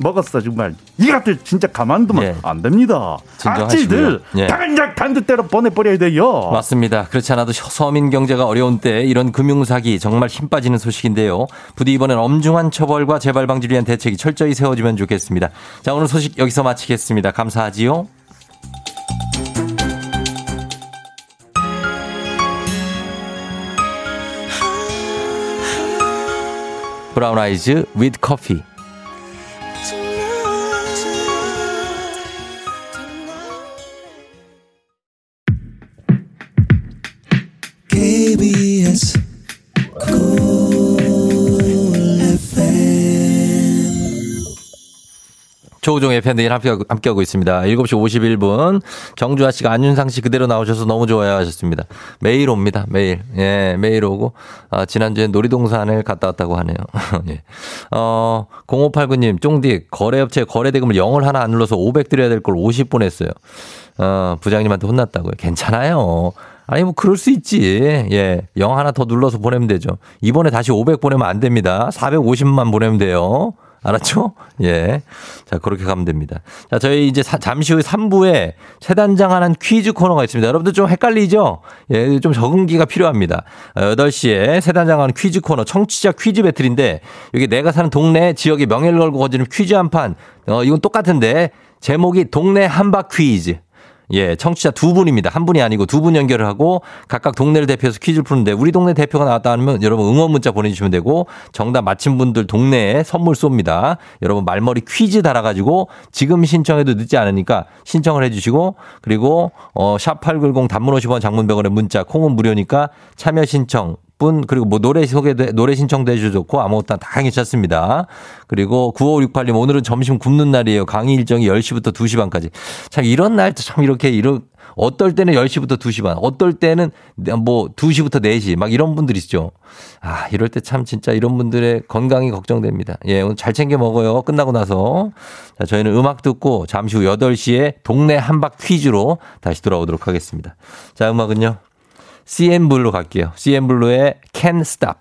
Speaker 3: 먹었어 정말 이것들 진짜 가만두면
Speaker 1: 예.
Speaker 3: 안 됩니다. 악질들
Speaker 1: 예.
Speaker 3: 당장 단두대로 보내버려야 돼요
Speaker 1: 맞습니다. 그렇지 않아도 서민 경제가 어려운 때 이런 금융 사기 정말 힘 빠지는 소식인데요. 부디 이번엔 엄중한 처벌과 재발 방지를 위한 대책이 철저히 세워지면 좋겠습니다. 자, 오늘 소식 여기서 마치겠습니다. 감사하지요. 브라운 아이즈 with 커 조우종의 팬들이 함께하고, 함께하고 있습니다. 7시 51분. 정주아 씨가 안윤상 씨 그대로 나오셔서 너무 좋아요 하셨습니다. 매일 옵니다. 매일. 예, 매일 오고. 아, 지난주에 놀이동산을 갔다 왔다고 하네요. 예. 어, 0589님, 쫑디, 거래업체 거래대금을 0을 하나 안 눌러서 500 드려야 될 걸 50 보냈어요. 어, 부장님한테 혼났다고요. 괜찮아요. 아니, 뭐, 그럴 수 있지. 예. 0 하나 더 눌러서 보내면 되죠. 이번에 다시 500 보내면 안 됩니다. 450만 보내면 돼요. 알았죠? 예. 자, 그렇게 가면 됩니다. 자, 저희 이제 사, 잠시 후에 3부에 세단장 하는 퀴즈 코너가 있습니다. 여러분들 좀 헷갈리죠? 예, 좀 적응기가 필요합니다. 8시에 세단장 하는 퀴즈 코너 청취자 퀴즈 배틀인데 여기 내가 사는 동네 지역의 명예를 걸고 거지는 퀴즈 한 판. 어, 이건 똑같은데 제목이 동네 한바 퀴즈. 예, 청취자 두 분입니다. 한 분이 아니고 두 분 연결을 하고 각각 동네를 대표해서 퀴즈를 푸는데 우리 동네 대표가 나왔다 하면 여러분 응원 문자 보내주시면 되고 정답 맞힌 분들 동네에 선물 쏩니다. 여러분 말머리 퀴즈 달아가지고 지금 신청해도 늦지 않으니까 신청을 해주시고 그리고 어, 샵8910 단문 50원 장문 100원의 문자 콩은 무료니까 참여 신청 분 그리고 뭐 노래 소개도 노래 신청도 해주셔도 좋고 아무것도 다 괜찮습니다. 그리고 9568님 오늘은 점심 굶는 날이에요. 강의 일정이 10시부터 2시 반까지. 참 이런 날 참 이렇게 이런 어떨 때는 10시부터 2시 반, 어떨 때는 뭐 2시부터 4시 막 이런 분들 있죠. 아, 이럴 때 참 진짜 이런 분들의 건강이 걱정됩니다. 예, 오늘 잘 챙겨 먹어요. 끝나고 나서. 자, 저희는 음악 듣고 잠시 후 8시에 동네 한박 퀴즈로 다시 돌아오도록 하겠습니다. 자, 음악은요. CN블루 갈게요. CN블루의 Can't Stop.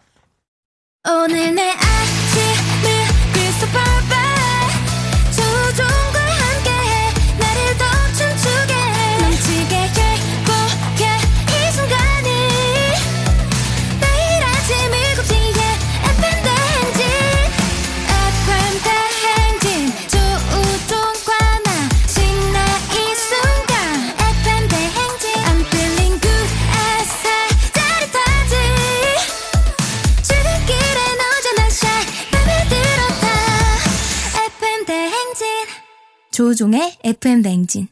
Speaker 7: 조우종의 FM 냉진.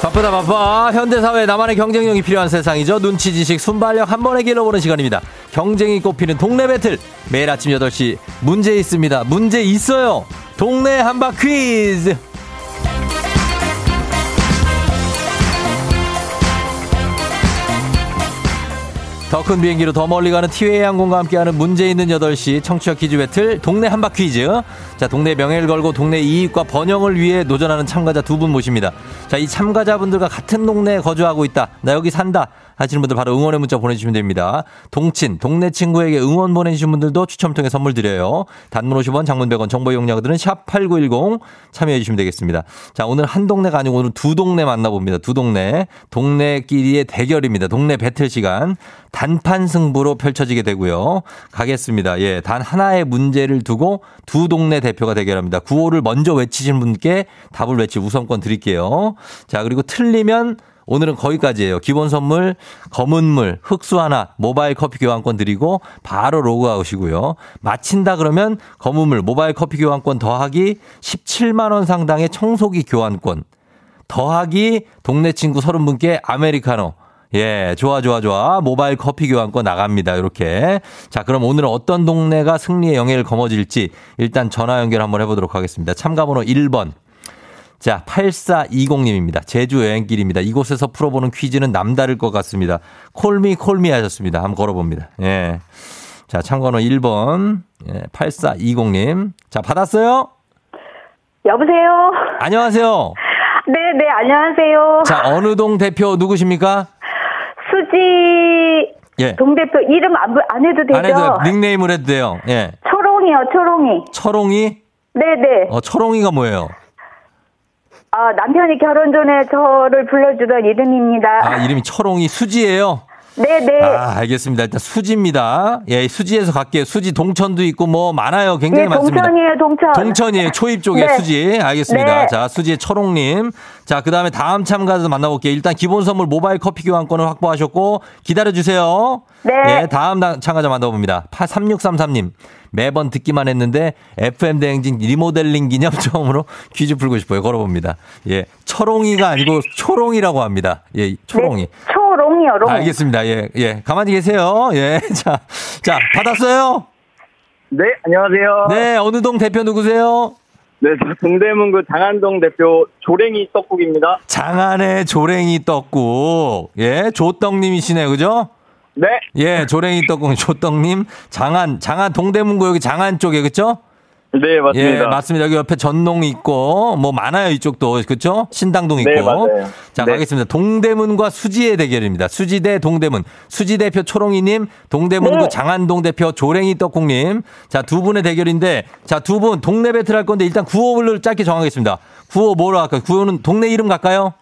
Speaker 1: 바쁘다 바빠. 현대사회 나만의 경쟁력이 필요한 세상이죠. 눈치 지식 순발력 한 번에 길러보는 시간입니다. 경쟁이 꼽히는 동네 배틀. 매일 아침 8시 문제 있습니다. 문제 있어요. 동네 한바 퀴즈 더 큰 비행기로 더 멀리 가는 티웨이 항공과 함께하는 문제 있는 8시 청취자 퀴즈 배틀 동네 한바 퀴즈. 자, 동네 명예를 걸고 동네 이익과 번영을 위해 도전하는 참가자 두 분 모십니다. 자, 이 참가자분들과 같은 동네에 거주하고 있다. 나 여기 산다. 하시는 분들 바로 응원의 문자 보내주시면 됩니다. 동친, 동네 친구에게 응원 보내주신 분들도 추첨 통해 선물 드려요. 단문 50원, 장문 100원, 정보 이용료들은 샵8910 참여해주시면 되겠습니다. 자, 오늘 한 동네가 아니고 오늘 두 동네 만나봅니다. 두 동네. 동네끼리의 대결입니다. 동네 배틀 시간. 단판 승부로 펼쳐지게 되고요. 가겠습니다. 예, 단 하나의 문제를 두고 두 동네 대표가 대결합니다. 구호를 먼저 외치신 분께 답을 외칠 우선권 드릴게요. 자, 그리고 틀리면 오늘은 거기까지예요. 기본 선물 검은 물, 흑수 하나, 모바일 커피 교환권 드리고 바로 로그아웃이고요. 마친다 그러면 검은 물, 모바일 커피 교환권 더하기 17만 원 상당의 청소기 교환권 더하기 동네 친구 30분께 아메리카노 예, 좋아, 좋아, 좋아. 모바일 커피 교환권 나갑니다. 이렇게. 자, 그럼 오늘은 어떤 동네가 승리의 영예를 거머쥘지 일단 전화 연결 한번 해보도록 하겠습니다. 참가번호 1번. 자, 8420님입니다. 제주 여행길입니다. 이곳에서 풀어보는 퀴즈는 남다를 것 같습니다. 콜미, 콜미 하셨습니다. 한번 걸어봅니다. 예. 자, 참가번호 1번. 예, 8420님. 자, 받았어요?
Speaker 2: 여보세요?
Speaker 1: 안녕하세요.
Speaker 2: 네, 네, 안녕하세요.
Speaker 1: 자, 어느 동 대표 누구십니까?
Speaker 2: 수지
Speaker 1: 예.
Speaker 2: 동대표 이름 안, 부- 안 해도 되죠?
Speaker 1: 안 해도 닉네임을 해도 돼요. 예.
Speaker 2: 초롱이요, 초롱이.
Speaker 1: 철옹이?
Speaker 2: 네네.
Speaker 1: 어, 철옹이가 뭐예요?
Speaker 2: 아, 남편이 결혼 전에 저를 불러주던 이름입니다.
Speaker 1: 아, 이름이 철옹이 수지예요?
Speaker 2: 네네.
Speaker 1: 아, 알겠습니다. 일단 수지입니다. 예, 수지에서 갈게요. 수지 동천도 있고 뭐 많아요. 굉장히
Speaker 2: 네,
Speaker 1: 많습니다.
Speaker 2: 동천이에요, 동천.
Speaker 1: 동천이에요. 초입 쪽에
Speaker 2: 네.
Speaker 1: 수지. 알겠습니다.
Speaker 2: 네.
Speaker 1: 자, 수지의 철옹님. 자, 그 다음에 다음 참가자 만나볼게요. 일단 기본 선물 모바일 커피 교환권을 확보하셨고, 기다려주세요.
Speaker 2: 네.
Speaker 1: 예, 다음 다- 참가자 만나봅니다. 3633님. 매번 듣기만 했는데, FM 대행진 리모델링 기념 처음으로 퀴즈 풀고 싶어요. 걸어봅니다. 예, 철옹이가 아니고 초롱이라고 합니다. 예, 초롱이.
Speaker 2: 네, 초롱이요, 롱.
Speaker 1: 알겠습니다. 예, 예. 가만히 계세요. 예. 자, 자, 받았어요?
Speaker 8: 네, 안녕하세요.
Speaker 1: 네, 어느 동 대표 누구세요?
Speaker 8: 네, 저 동대문구 장안동 대표 조랭이 떡국입니다.
Speaker 1: 장안의 조랭이 떡국. 예, 조떡님이시네, 그죠?
Speaker 8: 네,
Speaker 1: 예, 조랭이 떡국 조떡님. 장안, 장안 동대문구 여기 장안 쪽에, 그죠?
Speaker 8: 네, 맞습니다.
Speaker 1: 예, 맞습니다. 여기 옆에 전농 있고, 뭐 많아요, 이쪽도. 그쵸? 신당동 있고.
Speaker 8: 네, 맞아요.
Speaker 1: 자,
Speaker 8: 네.
Speaker 1: 가겠습니다. 동대문과 수지의 대결입니다. 수지 대 동대문. 수지 대표 초롱이님, 동대문구
Speaker 2: 네.
Speaker 1: 장안동 대표 조랭이 떡국님. 자, 두 분의 대결인데, 자, 두 분 동네 배틀 할 건데, 일단 구호를 짧게 정하겠습니다. 구호 뭐로 할까요? 구호는 동네 이름 갈까요?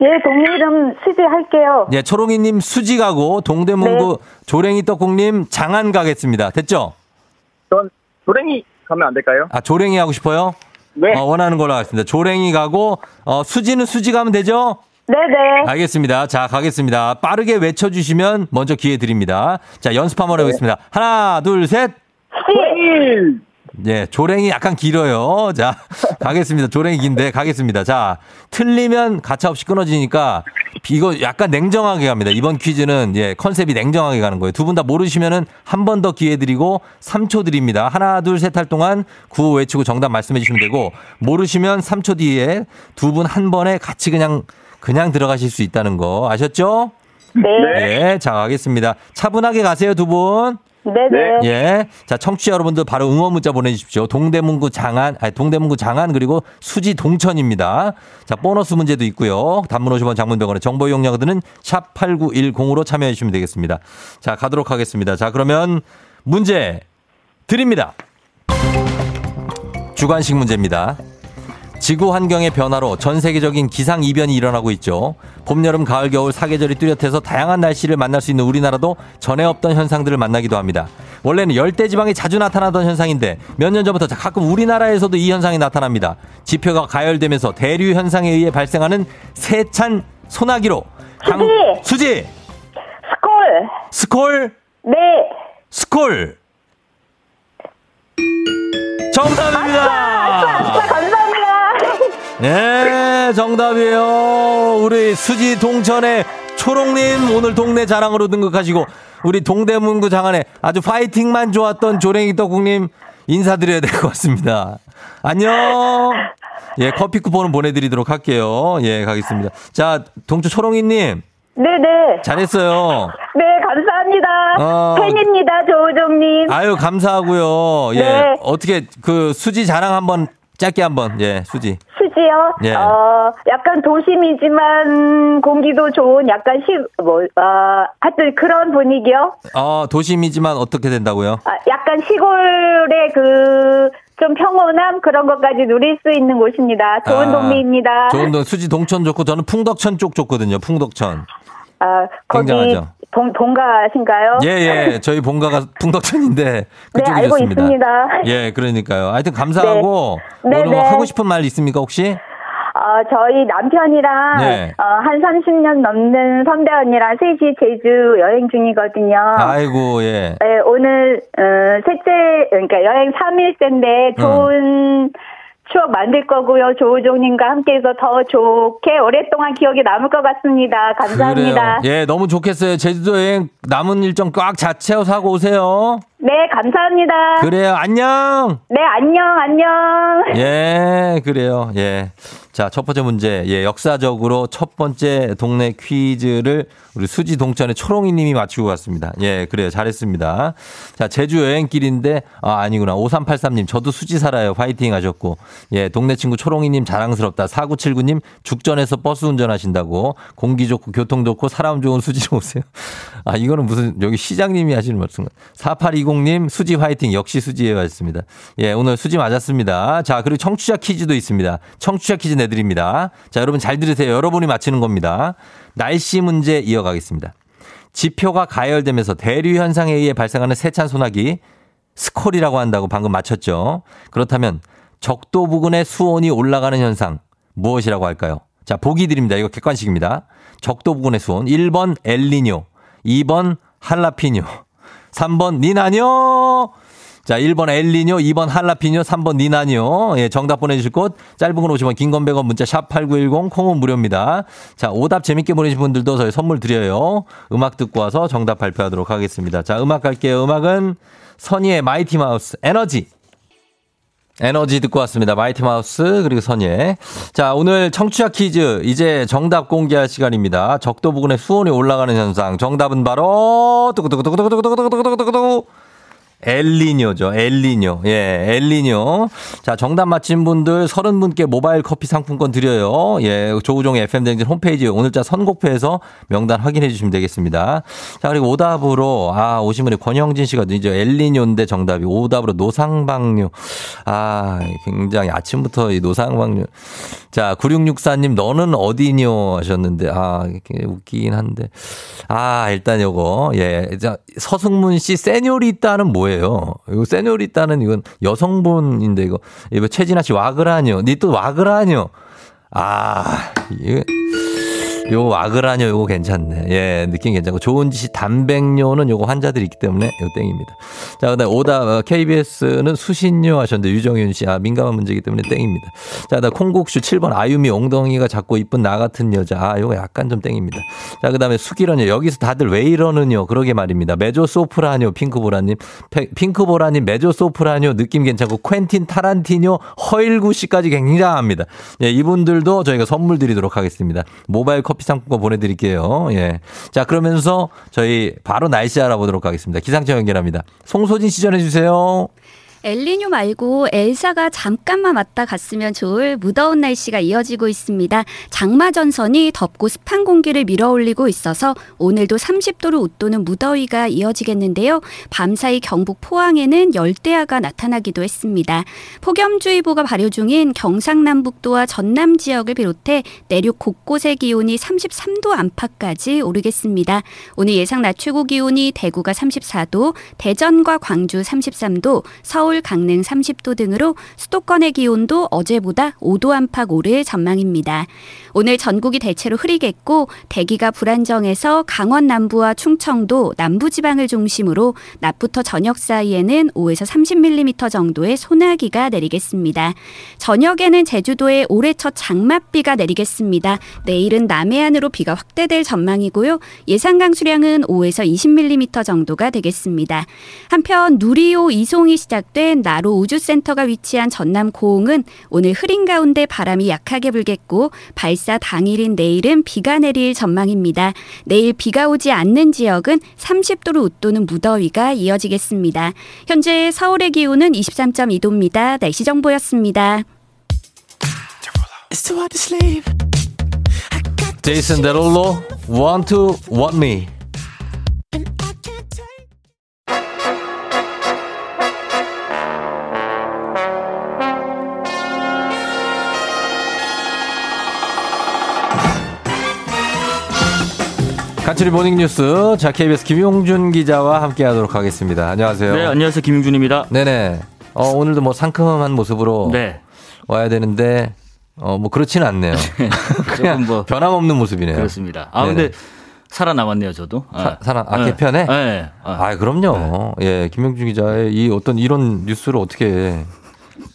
Speaker 2: 예, 동네 이름 수지 할게요.
Speaker 1: 예, 초롱이님 수지 가고, 동대문구
Speaker 2: 네.
Speaker 1: 조랭이 떡국님 장안 가겠습니다. 됐죠?
Speaker 8: 전 조랭이 가면 안 될까요?
Speaker 1: 아, 조랭이 하고 싶어요?
Speaker 8: 네.
Speaker 1: 어, 원하는 걸로 하겠습니다. 조랭이 가고, 어, 수지는 수지 가면 되죠?
Speaker 2: 네네.
Speaker 1: 알겠습니다. 자, 가겠습니다. 빠르게 외쳐주시면 먼저 기회 드립니다. 자, 연습 한번 해보겠습니다. 하나, 둘, 셋.
Speaker 2: 수지.
Speaker 1: 예, 조랭이 약간 길어요. 자, 가겠습니다. 조랭이 긴데 가겠습니다. 자, 틀리면 가차없이 끊어지니까 이거 약간 냉정하게 갑니다. 이번 퀴즈는 예, 컨셉이 냉정하게 가는 거예요. 두 분 다 모르시면은 한 번 더 기회 드리고 3초 드립니다. 하나, 둘, 셋 할 동안 구호 외치고 정답 말씀해 주시면 되고 모르시면 3초 뒤에 두 분 한 번에 같이 그냥 그냥 들어가실 수 있다는 거 아셨죠?
Speaker 2: 네.
Speaker 1: 예, 자, 가겠습니다. 차분하게 가세요, 두 분.
Speaker 2: 네네.
Speaker 1: 예. 자, 청취자 여러분들 바로 응원 문자 보내주십시오. 동대문구 장안, 아니, 동대문구 장안, 그리고 수지 동천입니다. 자, 보너스 문제도 있고요. 단문 50원 장문병원의 정보 이용료들은 샵8910으로 참여해 주시면 되겠습니다. 자, 가도록 하겠습니다. 자, 그러면 문제 드립니다. 주관식 문제입니다. 지구 환경의 변화로 전 세계적인 기상 이변이 일어나고 있죠. 봄, 여름, 가을, 겨울 사계절이 뚜렷해서 다양한 날씨를 만날 수 있는 우리나라도 전에 없던 현상들을 만나기도 합니다. 원래는 열대 지방에 자주 나타나던 현상인데 몇 년 전부터 가끔 우리나라에서도 이 현상이 나타납니다. 지표가 가열되면서 대류 현상에 의해 발생하는 세찬 소나기로 강- 수지 스콜?
Speaker 2: 네.
Speaker 1: 스콜. 정답입니다.
Speaker 2: 아싸, 감사합니다.
Speaker 1: 네, 정답이에요. 우리 수지 동천의 초롱님 오늘 동네 자랑으로 등극하시고 우리 동대문구 장안에 아주 파이팅만 좋았던 조랭이 떡국님 인사드려야 될 것 같습니다. 안녕. 예, 커피 쿠폰은 보내드리도록 할게요. 예, 가겠습니다. 자, 동초 초롱이님.
Speaker 2: 네네.
Speaker 1: 잘했어요.
Speaker 2: 네, 감사합니다.
Speaker 1: 어.
Speaker 2: 팬입니다, 조우종님.
Speaker 1: 아유, 감사하고요. 예.
Speaker 2: 네.
Speaker 1: 어떻게 그 수지 자랑 한번 짧게 한번. 예, 수지.
Speaker 2: 수 지요?
Speaker 1: 예.
Speaker 2: 어, 약간 도심이지만 공기도 좋은 약간 시, 뭐, 어, 하여튼 그런 분위기요?
Speaker 1: 어, 도심이지만 어떻게 된다고요?
Speaker 2: 아, 약간 시골의 그, 좀 평온함 그런 것까지 누릴 수 있는 곳입니다. 좋은
Speaker 1: 아,
Speaker 2: 동네입니다.
Speaker 1: 좋은 동 수지 동천 좋고 저는 풍덕천 쪽 좋거든요. 풍덕천.
Speaker 2: 아, 거기
Speaker 1: 굉장하죠.
Speaker 2: 동, 동가신가요?
Speaker 1: 예, 예. 저희 본가가 풍덕천인데 그쪽이
Speaker 2: 네, 알고. 있습니다.
Speaker 1: 예, 그러니까요. 하여튼 감사하고
Speaker 2: 네.
Speaker 1: 뭐
Speaker 2: 네, 네.
Speaker 1: 하고 싶은 말 있습니까, 혹시?
Speaker 2: 어, 저희 남편이랑
Speaker 1: 네.
Speaker 2: 어, 한 30년 넘는 선배 언니랑 셋이 제주 여행 중이거든요.
Speaker 1: 아이고, 예.
Speaker 2: 네, 오늘 어, 셋째 그러니까 여행 3일째인데 좋은 추억 만들 거고요. 조우종님과 함께해서 더 좋게 오랫동안 기억에 남을 것 같습니다. 감사합니다.
Speaker 1: 그래요. 예, 너무 좋겠어요. 제주도 여행 남은 일정 꽉 자체하고 사고 오세요.
Speaker 2: 네, 감사합니다.
Speaker 1: 그래요. 안녕.
Speaker 2: 네, 안녕, 안녕.
Speaker 1: 예, 그래요. 예. 자, 첫 번째 문제. 예, 역사적으로 첫 번째 동네 퀴즈를 우리 수지 동천의 초롱이 님이 맞추고 갔습니다. 예, 그래요. 잘했습니다. 자, 제주 여행길인데, 아, 아니구나. 5383님, 저도 수지 살아요. 파이팅 하셨고. 예, 동네 친구 초롱이 님 자랑스럽다. 4979님, 죽전에서 버스 운전하신다고. 공기 좋고, 교통 좋고, 사람 좋은 수지로 오세요. 아, 이거는 무슨, 여기 시장님이 하시는 말씀. 4820님, 수지 화이팅. 역시 수지예요. 하셨습니다. 예, 오늘 수지 맞았습니다. 자, 그리고 청취자 퀴즈도 있습니다. 청취자 퀴즈 내 드립니다. 자, 여러분 잘 들으세요. 여러분이 맞히는 겁니다. 날씨 문제 이어가겠습니다. 지표가 가열되면서 대류 현상에 의해 발생하는 세찬 소나기 스콜이라고 한다고 방금 맞췄죠. 그렇다면 적도 부근의 수온이 올라가는 현상 무엇이라고 할까요? 자, 보기 드립니다. 이거 객관식입니다. 적도 부근의 수온 1번 엘리뇨, 2번 할라피뇨, 3번 니나뇨. 자, 1번 엘리뇨, 2번 할라피뇨, 3번 니나뇨. 예, 정답 보내주실 곳, 짧은 건 50원, 긴 건 100원, 문자 샵 8910, 콩은 무료입니다. 자, 오답 재밌게 보내신 분들도 저희 선물 드려요. 음악 듣고 와서 정답 발표하도록 하겠습니다. 자, 음악 갈게요. 음악은 선예의 마이티 마우스, 에너지. 에너지 듣고 왔습니다. 마이티 마우스 그리고 선예. 자 오늘 청취자 퀴즈 이제 정답 공개할 시간입니다. 적도 부근의 수온이 올라가는 현상. 정답은 바로 두구두구두구두구두구두구두구두구두구 엘리뇨죠. 엘리뇨. 예, 엘리뇨. 자, 정답 맞힌 분들 30분께 모바일 커피 상품권 드려요. 예, 조우종의 FM댕진 홈페이지 오늘자 선곡표에서 명단 확인해 주시면 되겠습니다. 자, 그리고 오답으로, 아, 오신 분이 권영진 씨가 이제 엘리뇨인데 정답이 오답으로 노상방뇨. 아, 굉장히 아침부터 이 노상방뇨. 자, 9664님, 너는 어디뇨 하셨는데, 아, 웃기긴 한데. 아, 일단 요거, 예. 자, 서승문 씨, 세뇨리따는 뭐예요? 이거 세뇨리따는 이건 여성분인데, 이거. 이거 최진아 씨, 와그라뇨. 니 또 와그라뇨. 아, 이거. 요 와그라뇨 요거 괜찮네. 예, 느낌 괜찮고 좋은 짓이 단백뇨는 요거 환자들이 있기 때문에 요 땡입니다. 자, 그다음 오다 KBS는 수신료 하셨는데 유정윤 씨 아, 민감한 문제이기 때문에 땡입니다. 자, 그다음 콩국수 7번 아유미 엉덩이가 작고 이쁜 나 같은 여자. 아, 요거 약간 좀 땡입니다. 자, 그다음에 수기런요. 여기서 다들 왜 이러는요? 그러게 말입니다. 메조 소프라뇨 핑크보라 님. 핑크보라 님 메조 소프라뇨 느낌 괜찮고 퀸틴 타란티뇨 허일구 씨까지 굉장합니다. 예, 이분들도 저희가 선물 드리도록 하겠습니다. 모바일 커피 상품권 보내드릴게요. 예. 자, 그러면서 저희 바로 날씨 알아보도록 하겠습니다. 기상청 연결합니다. 송소진 씨 전해주세요.
Speaker 9: 엘리뇨 말고 엘사가 잠깐만 왔다 갔으면 좋을 무더운 날씨가 이어지고 있습니다. 장마 전선이 덥고 습한 공기를 밀어올리고 있어서 오늘도 30도를 웃도는 무더위가 이어지겠는데요. 밤사이 경북 포항에는 열대야가 나타나기도 했습니다. 폭염주의보가 발효 중인 경상남북도와 전남 지역을 비롯해 내륙 곳곳의 기온이 33도 안팎까지 오르겠습니다. 오늘 예상 낮 최고 기온이 대구가 34도, 대전과 광주 33도, 서울 서울, 강릉 30도 등으로 수도권의 기온도 어제보다 5도 안팎 오를 전망입니다. 오늘 전국이 대체로 흐리겠고 대기가 불안정해서 강원 남부와 충청도 남부 지방을 중심으로 낮부터 저녁 사이에는 5에서 30mm 정도의 소나기가 내리겠습니다. 저녁에는 제주도에 올해 첫 장맛비가 내리겠습니다. 내일은 남해안으로 비가 확대될 전망이고요. 예상 강수량은 5에서 20mm 정도가 되겠습니다. 한편 누리호 이송이 시작 된 나로 우주센터가 위치한 전남 고흥은 오늘 흐린 가운데 바람이 약하게 불겠고 발사 당일인 내일은 비가 내릴 전망입니다. 내일 비가 오지 않는 지역은 30도로 웃도는 무더위가 이어지겠습니다. 현재 서울의 기온은 23.2도입니다. 날씨 정보였습니다.
Speaker 1: 제이슨 데롤로 Want to Want Me 간추린 모닝 뉴스 자 KBS 김용준 기자와 함께하도록 하겠습니다. 안녕하세요.
Speaker 10: 네, 안녕하세요 김용준입니다.
Speaker 1: 네네. 어, 오늘도 뭐 상큼한 모습으로
Speaker 10: 네.
Speaker 1: 와야 되는데 어, 뭐 그렇지는 않네요. 그냥
Speaker 10: 뭐
Speaker 1: 변함없는 모습이네요.
Speaker 10: 그렇습니다. 아 근데 살아남았네요, 저도.
Speaker 1: 사, 살아, 아,
Speaker 10: 네.
Speaker 1: 개편에?
Speaker 10: 네.
Speaker 1: 아, 그럼요. 예, 김명준 기자의 이 어떤 이런 뉴스를 어떻게,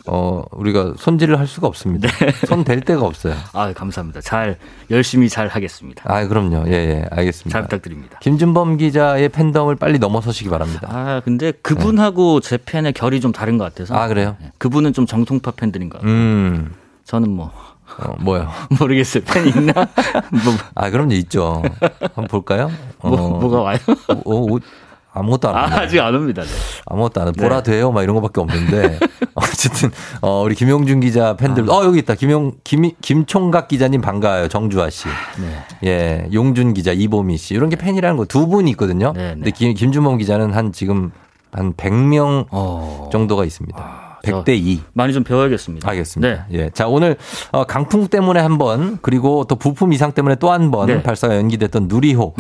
Speaker 1: 어, 우리가 손질을 할 수가 없습니다. 손댈 데가 없어요.
Speaker 10: 아, 감사합니다. 잘, 열심히 잘 하겠습니다.
Speaker 1: 아, 그럼요. 예, 예, 알겠습니다.
Speaker 10: 잘 부탁드립니다.
Speaker 1: 김준범 기자의 팬덤을 빨리 넘어서시기 바랍니다.
Speaker 10: 아, 근데 그분하고 제 팬의 결이 좀 다른 것 같아서.
Speaker 1: 아, 그래요?
Speaker 10: 네. 그분은 좀 정통파 팬들인 것 같아요.
Speaker 1: 음,
Speaker 10: 저는 뭐.
Speaker 1: 어, 뭐요?
Speaker 10: 모르겠어요. 팬 있나? 뭐,
Speaker 1: 아, 그럼요. 있죠. 한번 볼까요? 어,
Speaker 10: 뭐, 뭐가 와요?
Speaker 1: 오, 오, 아무것도 안
Speaker 10: 아,
Speaker 1: 와요.
Speaker 10: 아직 안 옵니다. 네.
Speaker 1: 아무것도 안 해.
Speaker 10: 네.
Speaker 1: 보라 돼요? 막 이런 거밖에 없는데. 어쨌든, 어, 우리 김용준 기자 팬들,
Speaker 10: 아.
Speaker 1: 어, 여기 있다. 김용, 김, 김총각 기자님 반가워요. 정주아 씨.
Speaker 10: 네.
Speaker 1: 예, 용준 기자, 이보미 씨. 이런 게 팬이라는 거 두 분이 있거든요.
Speaker 10: 네, 네.
Speaker 1: 근데 김, 김준범 기자는 한 지금 한 100명
Speaker 10: 어.
Speaker 1: 정도가 있습니다.
Speaker 10: 저
Speaker 1: 100대 2.
Speaker 10: 많이 좀 배워야겠습니다.
Speaker 1: 알겠습니다. 예. 자, 오늘 어, 강풍 때문에 한 번, 그리고 또 부품 이상 때문에 또 한번
Speaker 10: 네.
Speaker 1: 발사가 연기됐던 누리호.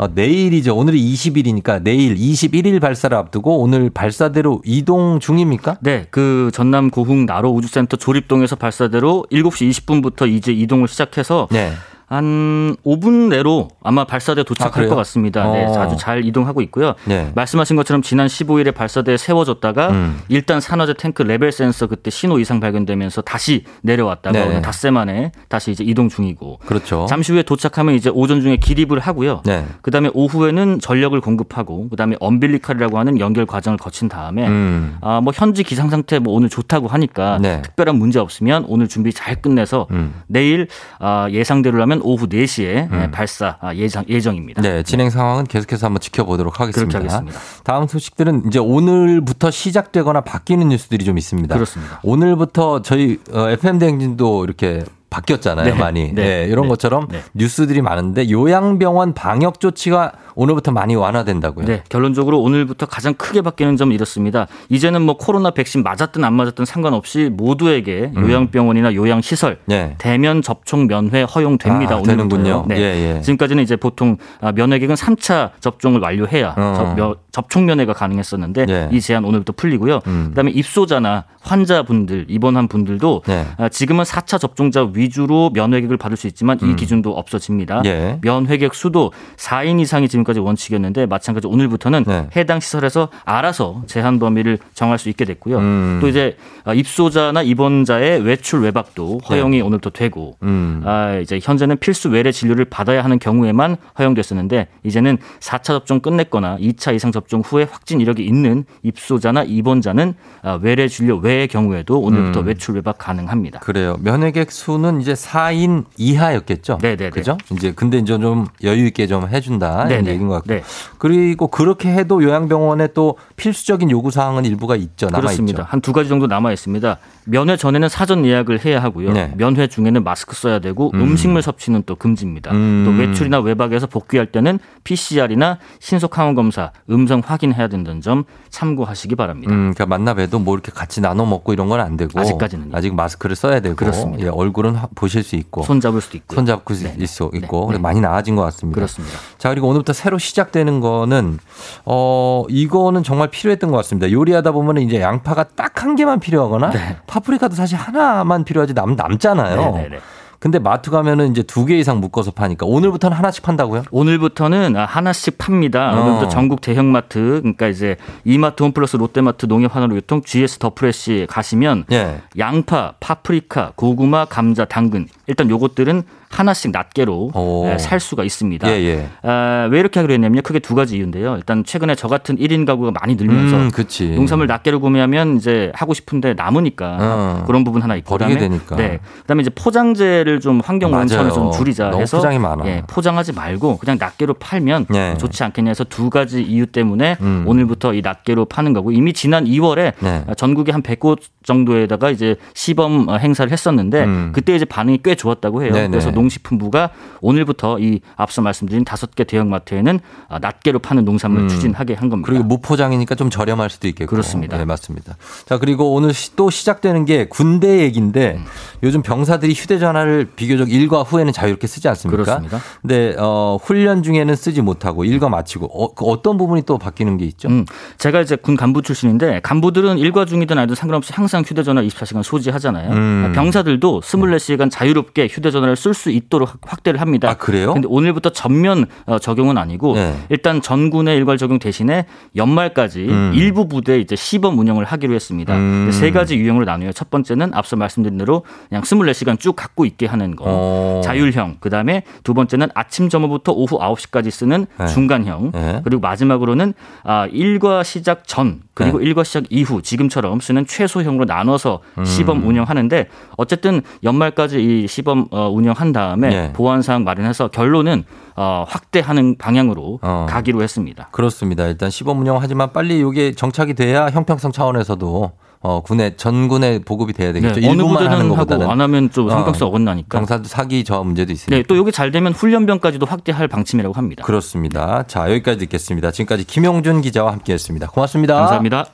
Speaker 10: 네.
Speaker 1: 어, 내일이죠. 오늘이 20일이니까 내일 21일 발사를 앞두고 오늘 발사대로 이동 중입니까?
Speaker 10: 네, 그 전남 고흥 나로 우주센터 조립동에서 발사대로 7시 20분부터 이제 이동을 시작해서
Speaker 1: 네.
Speaker 10: 한 5분 내로 아마 발사대
Speaker 1: 아,
Speaker 10: 도착할
Speaker 1: 그래요?
Speaker 10: 것 같습니다. 네,
Speaker 1: 어.
Speaker 10: 아주 잘 이동하고 있고요.
Speaker 1: 네.
Speaker 10: 말씀하신 것처럼 지난 15일에 발사대에 세워졌다가
Speaker 1: 음.
Speaker 10: 일단 산화제 탱크 레벨 센서 그때 신호 이상 발견되면서 다시 내려왔다가
Speaker 1: 네.
Speaker 10: 오늘 닷새 만에 다시 이제 이동 중이고
Speaker 1: 그렇죠.
Speaker 10: 잠시 후에 도착하면 이제 오전 중에 기립을 하고요.
Speaker 1: 네.
Speaker 10: 그다음에 오후에는 전력을 공급하고 그다음에 엄빌리칼이라고 하는 연결 과정을 거친 다음에
Speaker 1: 음.
Speaker 10: 아, 뭐 현지 기상 상태 뭐 오늘 좋다고 하니까
Speaker 1: 네.
Speaker 10: 특별한 문제 없으면 오늘 준비 잘 끝내서
Speaker 1: 음.
Speaker 10: 내일 아, 예상대로라면 오후 4시에 발사 아, 예정 예정입니다.
Speaker 1: 네, 진행 상황은 계속해서 한번 지켜보도록 하겠습니다.
Speaker 10: 하겠습니다.
Speaker 1: 다음 소식들은 이제 오늘부터 시작되거나 바뀌는 뉴스들이 좀 있습니다.
Speaker 10: 그렇습니다.
Speaker 1: 오늘부터 저희 어, FM 대행진도 이렇게 바뀌었잖아요,
Speaker 10: 네,
Speaker 1: 많이.
Speaker 10: 네,
Speaker 1: 네, 이런
Speaker 10: 네,
Speaker 1: 것처럼
Speaker 10: 네.
Speaker 1: 뉴스들이 많은데 요양병원 방역 조치가 오늘부터 많이 완화된다고요.
Speaker 10: 네, 결론적으로 오늘부터 가장 크게 바뀌는 점은 이렇습니다. 이제는 뭐 코로나 백신 맞았든 안 맞았든 상관없이 모두에게 요양병원이나 요양시설
Speaker 1: 네.
Speaker 10: 대면 접촉 면회 허용됩니다.
Speaker 1: 아,
Speaker 10: 오늘부터요.
Speaker 1: 되는군요.
Speaker 10: 네.
Speaker 1: 예, 예.
Speaker 10: 지금까지는 이제 보통 아, 면회객은 3차 접종을 완료해야
Speaker 1: 어.
Speaker 10: 접촉 면회가 가능했었는데
Speaker 1: 예.
Speaker 10: 이 제한 오늘부터 풀리고요.
Speaker 1: 음.
Speaker 10: 그다음에 입소자나 환자분들 입원한 분들도
Speaker 1: 네.
Speaker 10: 아, 지금은 4차 접종자 위주로 면회객을 받을 수 있지만 이 기준도 없어집니다.
Speaker 1: 음. 예.
Speaker 10: 면회객 수도 4인 이상이 지금까지 원칙이었는데 마찬가지 오늘부터는
Speaker 1: 네.
Speaker 10: 해당 시설에서 알아서 제한 범위를 정할 수 있게 됐고요.
Speaker 1: 음.
Speaker 10: 또 이제 아, 입소자나 입원자의 외출 외박도 허용이 오늘부터 되고
Speaker 1: 네. 음.
Speaker 10: 아, 이제 현재는 필수 외래 진료를 받아야 하는 경우에만 허용됐었는데 이제는 4차 접종 끝냈거나 2차 이상 접종 후에 확진 이력이 있는 입소자나 입원자는 아, 외래 진료 외의 경우에도 오늘부터
Speaker 1: 음.
Speaker 10: 외출 외박 가능합니다.
Speaker 1: 그래요. 면회객 수는 이제 4인 이하였겠죠.
Speaker 10: 네네네.
Speaker 1: 그죠? 이제 근데 이제 좀 여유 있게 좀 해준다 이런
Speaker 10: 네네.
Speaker 1: 얘기인 것 같고.
Speaker 10: 네.
Speaker 1: 그리고 그렇게 해도 요양병원에 또 필수적인 요구 사항은 일부가 있죠. 남아
Speaker 10: 그렇습니다. 한 두 가지 정도 남아 있습니다. 면회 전에는 사전 예약을 해야 하고요.
Speaker 1: 네.
Speaker 10: 면회 중에는 마스크 써야 되고 음. 식물 섭취는 또 금지입니다.
Speaker 1: 음.
Speaker 10: 또 외출이나 외박에서 복귀할 때는 PCR이나 신속 항원 검사, 음성 음성 확인해야 된다는 점 참고하시기 바랍니다.
Speaker 1: 음, 그러니까 만나 봬도 뭐 이렇게 같이 나눠 먹고 이런 건 안 되고
Speaker 10: 아직까지는
Speaker 1: 아직 마스크를 써야 되고
Speaker 10: 그렇습니다.
Speaker 1: 예, 얼굴은 하- 보실 수 있고
Speaker 10: 손 잡을 수도 있고
Speaker 1: 손 잡고 있어 있고 그래서 많이 나아진 것 같습니다.
Speaker 10: 그렇습니다.
Speaker 1: 자 그리고 오늘부터 새로 시작되는 거는 어 이거는 정말 필요했던 것 같습니다. 요리하다 보면 이제 양파가 딱 한 개만 필요하거나 파프리카도 사실 하나만 필요하지 남 남잖아요.
Speaker 10: 네. 네네네.
Speaker 1: 근데 마트 가면은 이제 두 개 이상 묶어서 파니까 오늘부터는 하나씩 판다고요?
Speaker 10: 오늘부터는 아, 하나씩 팝니다.
Speaker 1: 어.
Speaker 10: 오늘부터 전국 대형마트, 그러니까 이제 이마트, 홈플러스, 롯데마트, 농협하나로유통, GS 더프레시 가시면
Speaker 1: 예.
Speaker 10: 양파, 파프리카, 고구마, 감자, 당근 일단 요것들은 하나씩 낱개로
Speaker 1: 오.
Speaker 10: 에, 살 수가 있습니다.
Speaker 1: 예, 예.
Speaker 10: 아, 왜 이렇게 하기로 했냐면요. 크게 두 가지 이유인데요. 일단 최근에 저 같은 1인 가구가 많이 늘면서
Speaker 1: 음.
Speaker 10: 농산물 낱개로 구매하면 이제 하고 싶은데 남으니까
Speaker 1: 어.
Speaker 10: 그런 부분 하나 있고
Speaker 1: 버리게
Speaker 10: 그다음에
Speaker 1: 되니까.
Speaker 10: 네. 그다음에 이제 포장재를 좀 환경. 원천을 좀 줄이자 해서
Speaker 1: 포장이 많아.
Speaker 10: 예, 포장하지 말고 그냥 낱개로 팔면
Speaker 1: 네.
Speaker 10: 좋지 않겠냐 해서 두 가지 이유 때문에
Speaker 1: 음.
Speaker 10: 오늘부터 이 낱개로 파는 거고 이미 지난 2월에
Speaker 1: 네.
Speaker 10: 전국에 한 100곳 정도에다가 이제 시범 어, 행사를 했었는데
Speaker 1: 음.
Speaker 10: 그때 이제 반응이 꽤 좋았다고 해요.
Speaker 1: 네네.
Speaker 10: 그래서 농식품부가 오늘부터 이 앞서 말씀드린 다섯 개 대형마트에는 아, 낱개로 파는 농산물
Speaker 1: 음.
Speaker 10: 추진하게 한 겁니다.
Speaker 1: 그리고 무포장이니까 좀 저렴할 수도 있겠고.
Speaker 10: 그렇습니다.
Speaker 1: 네, 맞습니다. 자, 그리고 오늘 시- 또 시작되는 게 군대 얘기인데
Speaker 10: 음.
Speaker 1: 요즘 병사들이 휴대전화를 비교적 일과 후에는 자유롭게 쓰지 않습니까?
Speaker 10: 그렇습니다.
Speaker 1: 근데 어, 훈련 중에는 쓰지 못하고 일과 마치고 어, 그 어떤 부분이 또 바뀌는 게 있죠?
Speaker 10: 음, 제가 이제 군 간부 출신인데 간부들은 일과 중이든 아니든 상관없이 항상 휴대전화 24시간 소지하잖아요.
Speaker 1: 음.
Speaker 10: 병사들도 24시간 자유롭게 휴대전화를 쓸 수 있도록 확- 확대를 합니다.
Speaker 1: 아, 그래요?
Speaker 10: 근데 오늘부터 전면 어, 적용은 아니고
Speaker 1: 네.
Speaker 10: 일단 전군의 일괄 적용 대신에 연말까지
Speaker 1: 음.
Speaker 10: 일부 부대 이제 시범 운영을 하기로 했습니다.
Speaker 1: 음.
Speaker 10: 세 가지 유형으로 나뉘어요. 첫 번째는 앞서 말씀드린 대로 그냥 24시간 쭉 갖고 있게 하는 거.
Speaker 1: 어.
Speaker 10: 자율형. 그다음에 두 번째는 아침 점호부터 오후 9시까지 쓰는
Speaker 1: 네.
Speaker 10: 중간형.
Speaker 1: 네.
Speaker 10: 그리고 마지막으로는 아, 일과 시작 전 그리고
Speaker 1: 네.
Speaker 10: 일과 시작 이후 지금처럼 쓰는 최소형으로 나눠서
Speaker 1: 음.
Speaker 10: 시범 운영하는데 어쨌든 연말까지 이 시범 어, 운영한 다 음에
Speaker 1: 네.
Speaker 10: 보안 사항 마련해서 결론은 어, 확대하는 방향으로
Speaker 1: 어.
Speaker 10: 가기로 했습니다.
Speaker 1: 그렇습니다. 일단 시범 운영하지만 빨리 이게 정착이 돼야 형평성 차원에서도 어, 군에 전군에 보급이 돼야 되겠죠.
Speaker 10: 네, 어느
Speaker 1: 하는
Speaker 10: 부대는
Speaker 1: 것보다는
Speaker 10: 하고 안 하면 좀
Speaker 1: 어,
Speaker 10: 형평성 어긋나니까.
Speaker 1: 병사도 사기 저 문제도 있으니까.
Speaker 10: 네, 또 여기 잘 되면 훈련병까지도 확대할 방침이라고 합니다.
Speaker 1: 그렇습니다. 자, 여기까지 듣겠습니다. 지금까지 김용준 기자와 함께 했습니다. 고맙습니다.
Speaker 10: 감사합니다.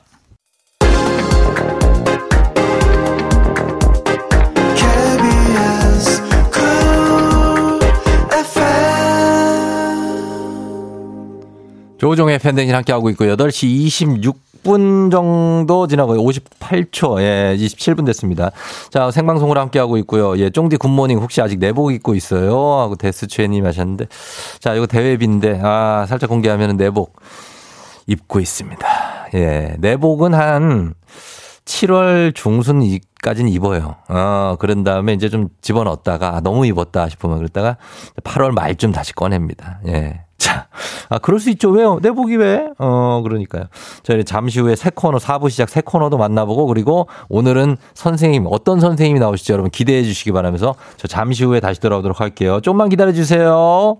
Speaker 1: 조종의 팬데믹 함께하고 있고 8시 26분 정도 지나고 58초, 예, 27분 됐습니다. 자, 생방송으로 함께하고 있고요. 예, 쫑디 굿모닝 혹시 아직 내복 입고 있어요? 하고 데스최님 하셨는데. 자, 이거 대회비인데, 아, 살짝 공개하면 내복 입고 있습니다. 예, 내복은 한 7월 중순 까지는 입어요. 어, 그런 다음에 이제 좀 집어넣었다가 아, 너무 입었다 싶으면 그랬다가 8월 말쯤 다시 꺼냅니다. 예. 자, 아, 그럴 수 있죠. 왜요? 내복이 왜? 어, 그러니까요. 저희 잠시 후에 새 코너, 4부 시작 새 코너도 만나보고 그리고 오늘은 선생님, 어떤 선생님이 나오실지 여러분 기대해 주시기 바라면서 저 잠시 후에 다시 돌아오도록 할게요. 좀만 기다려 주세요.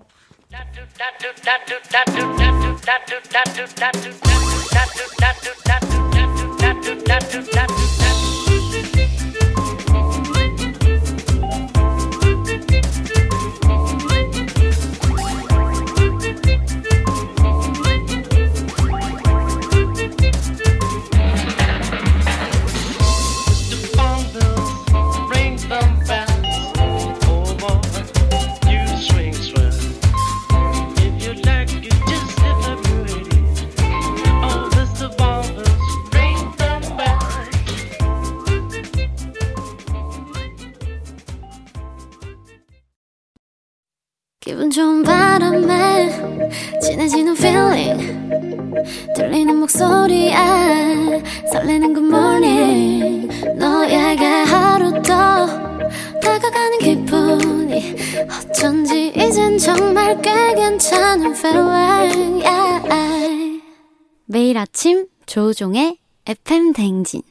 Speaker 11: 아침 조우종의 FM 댕진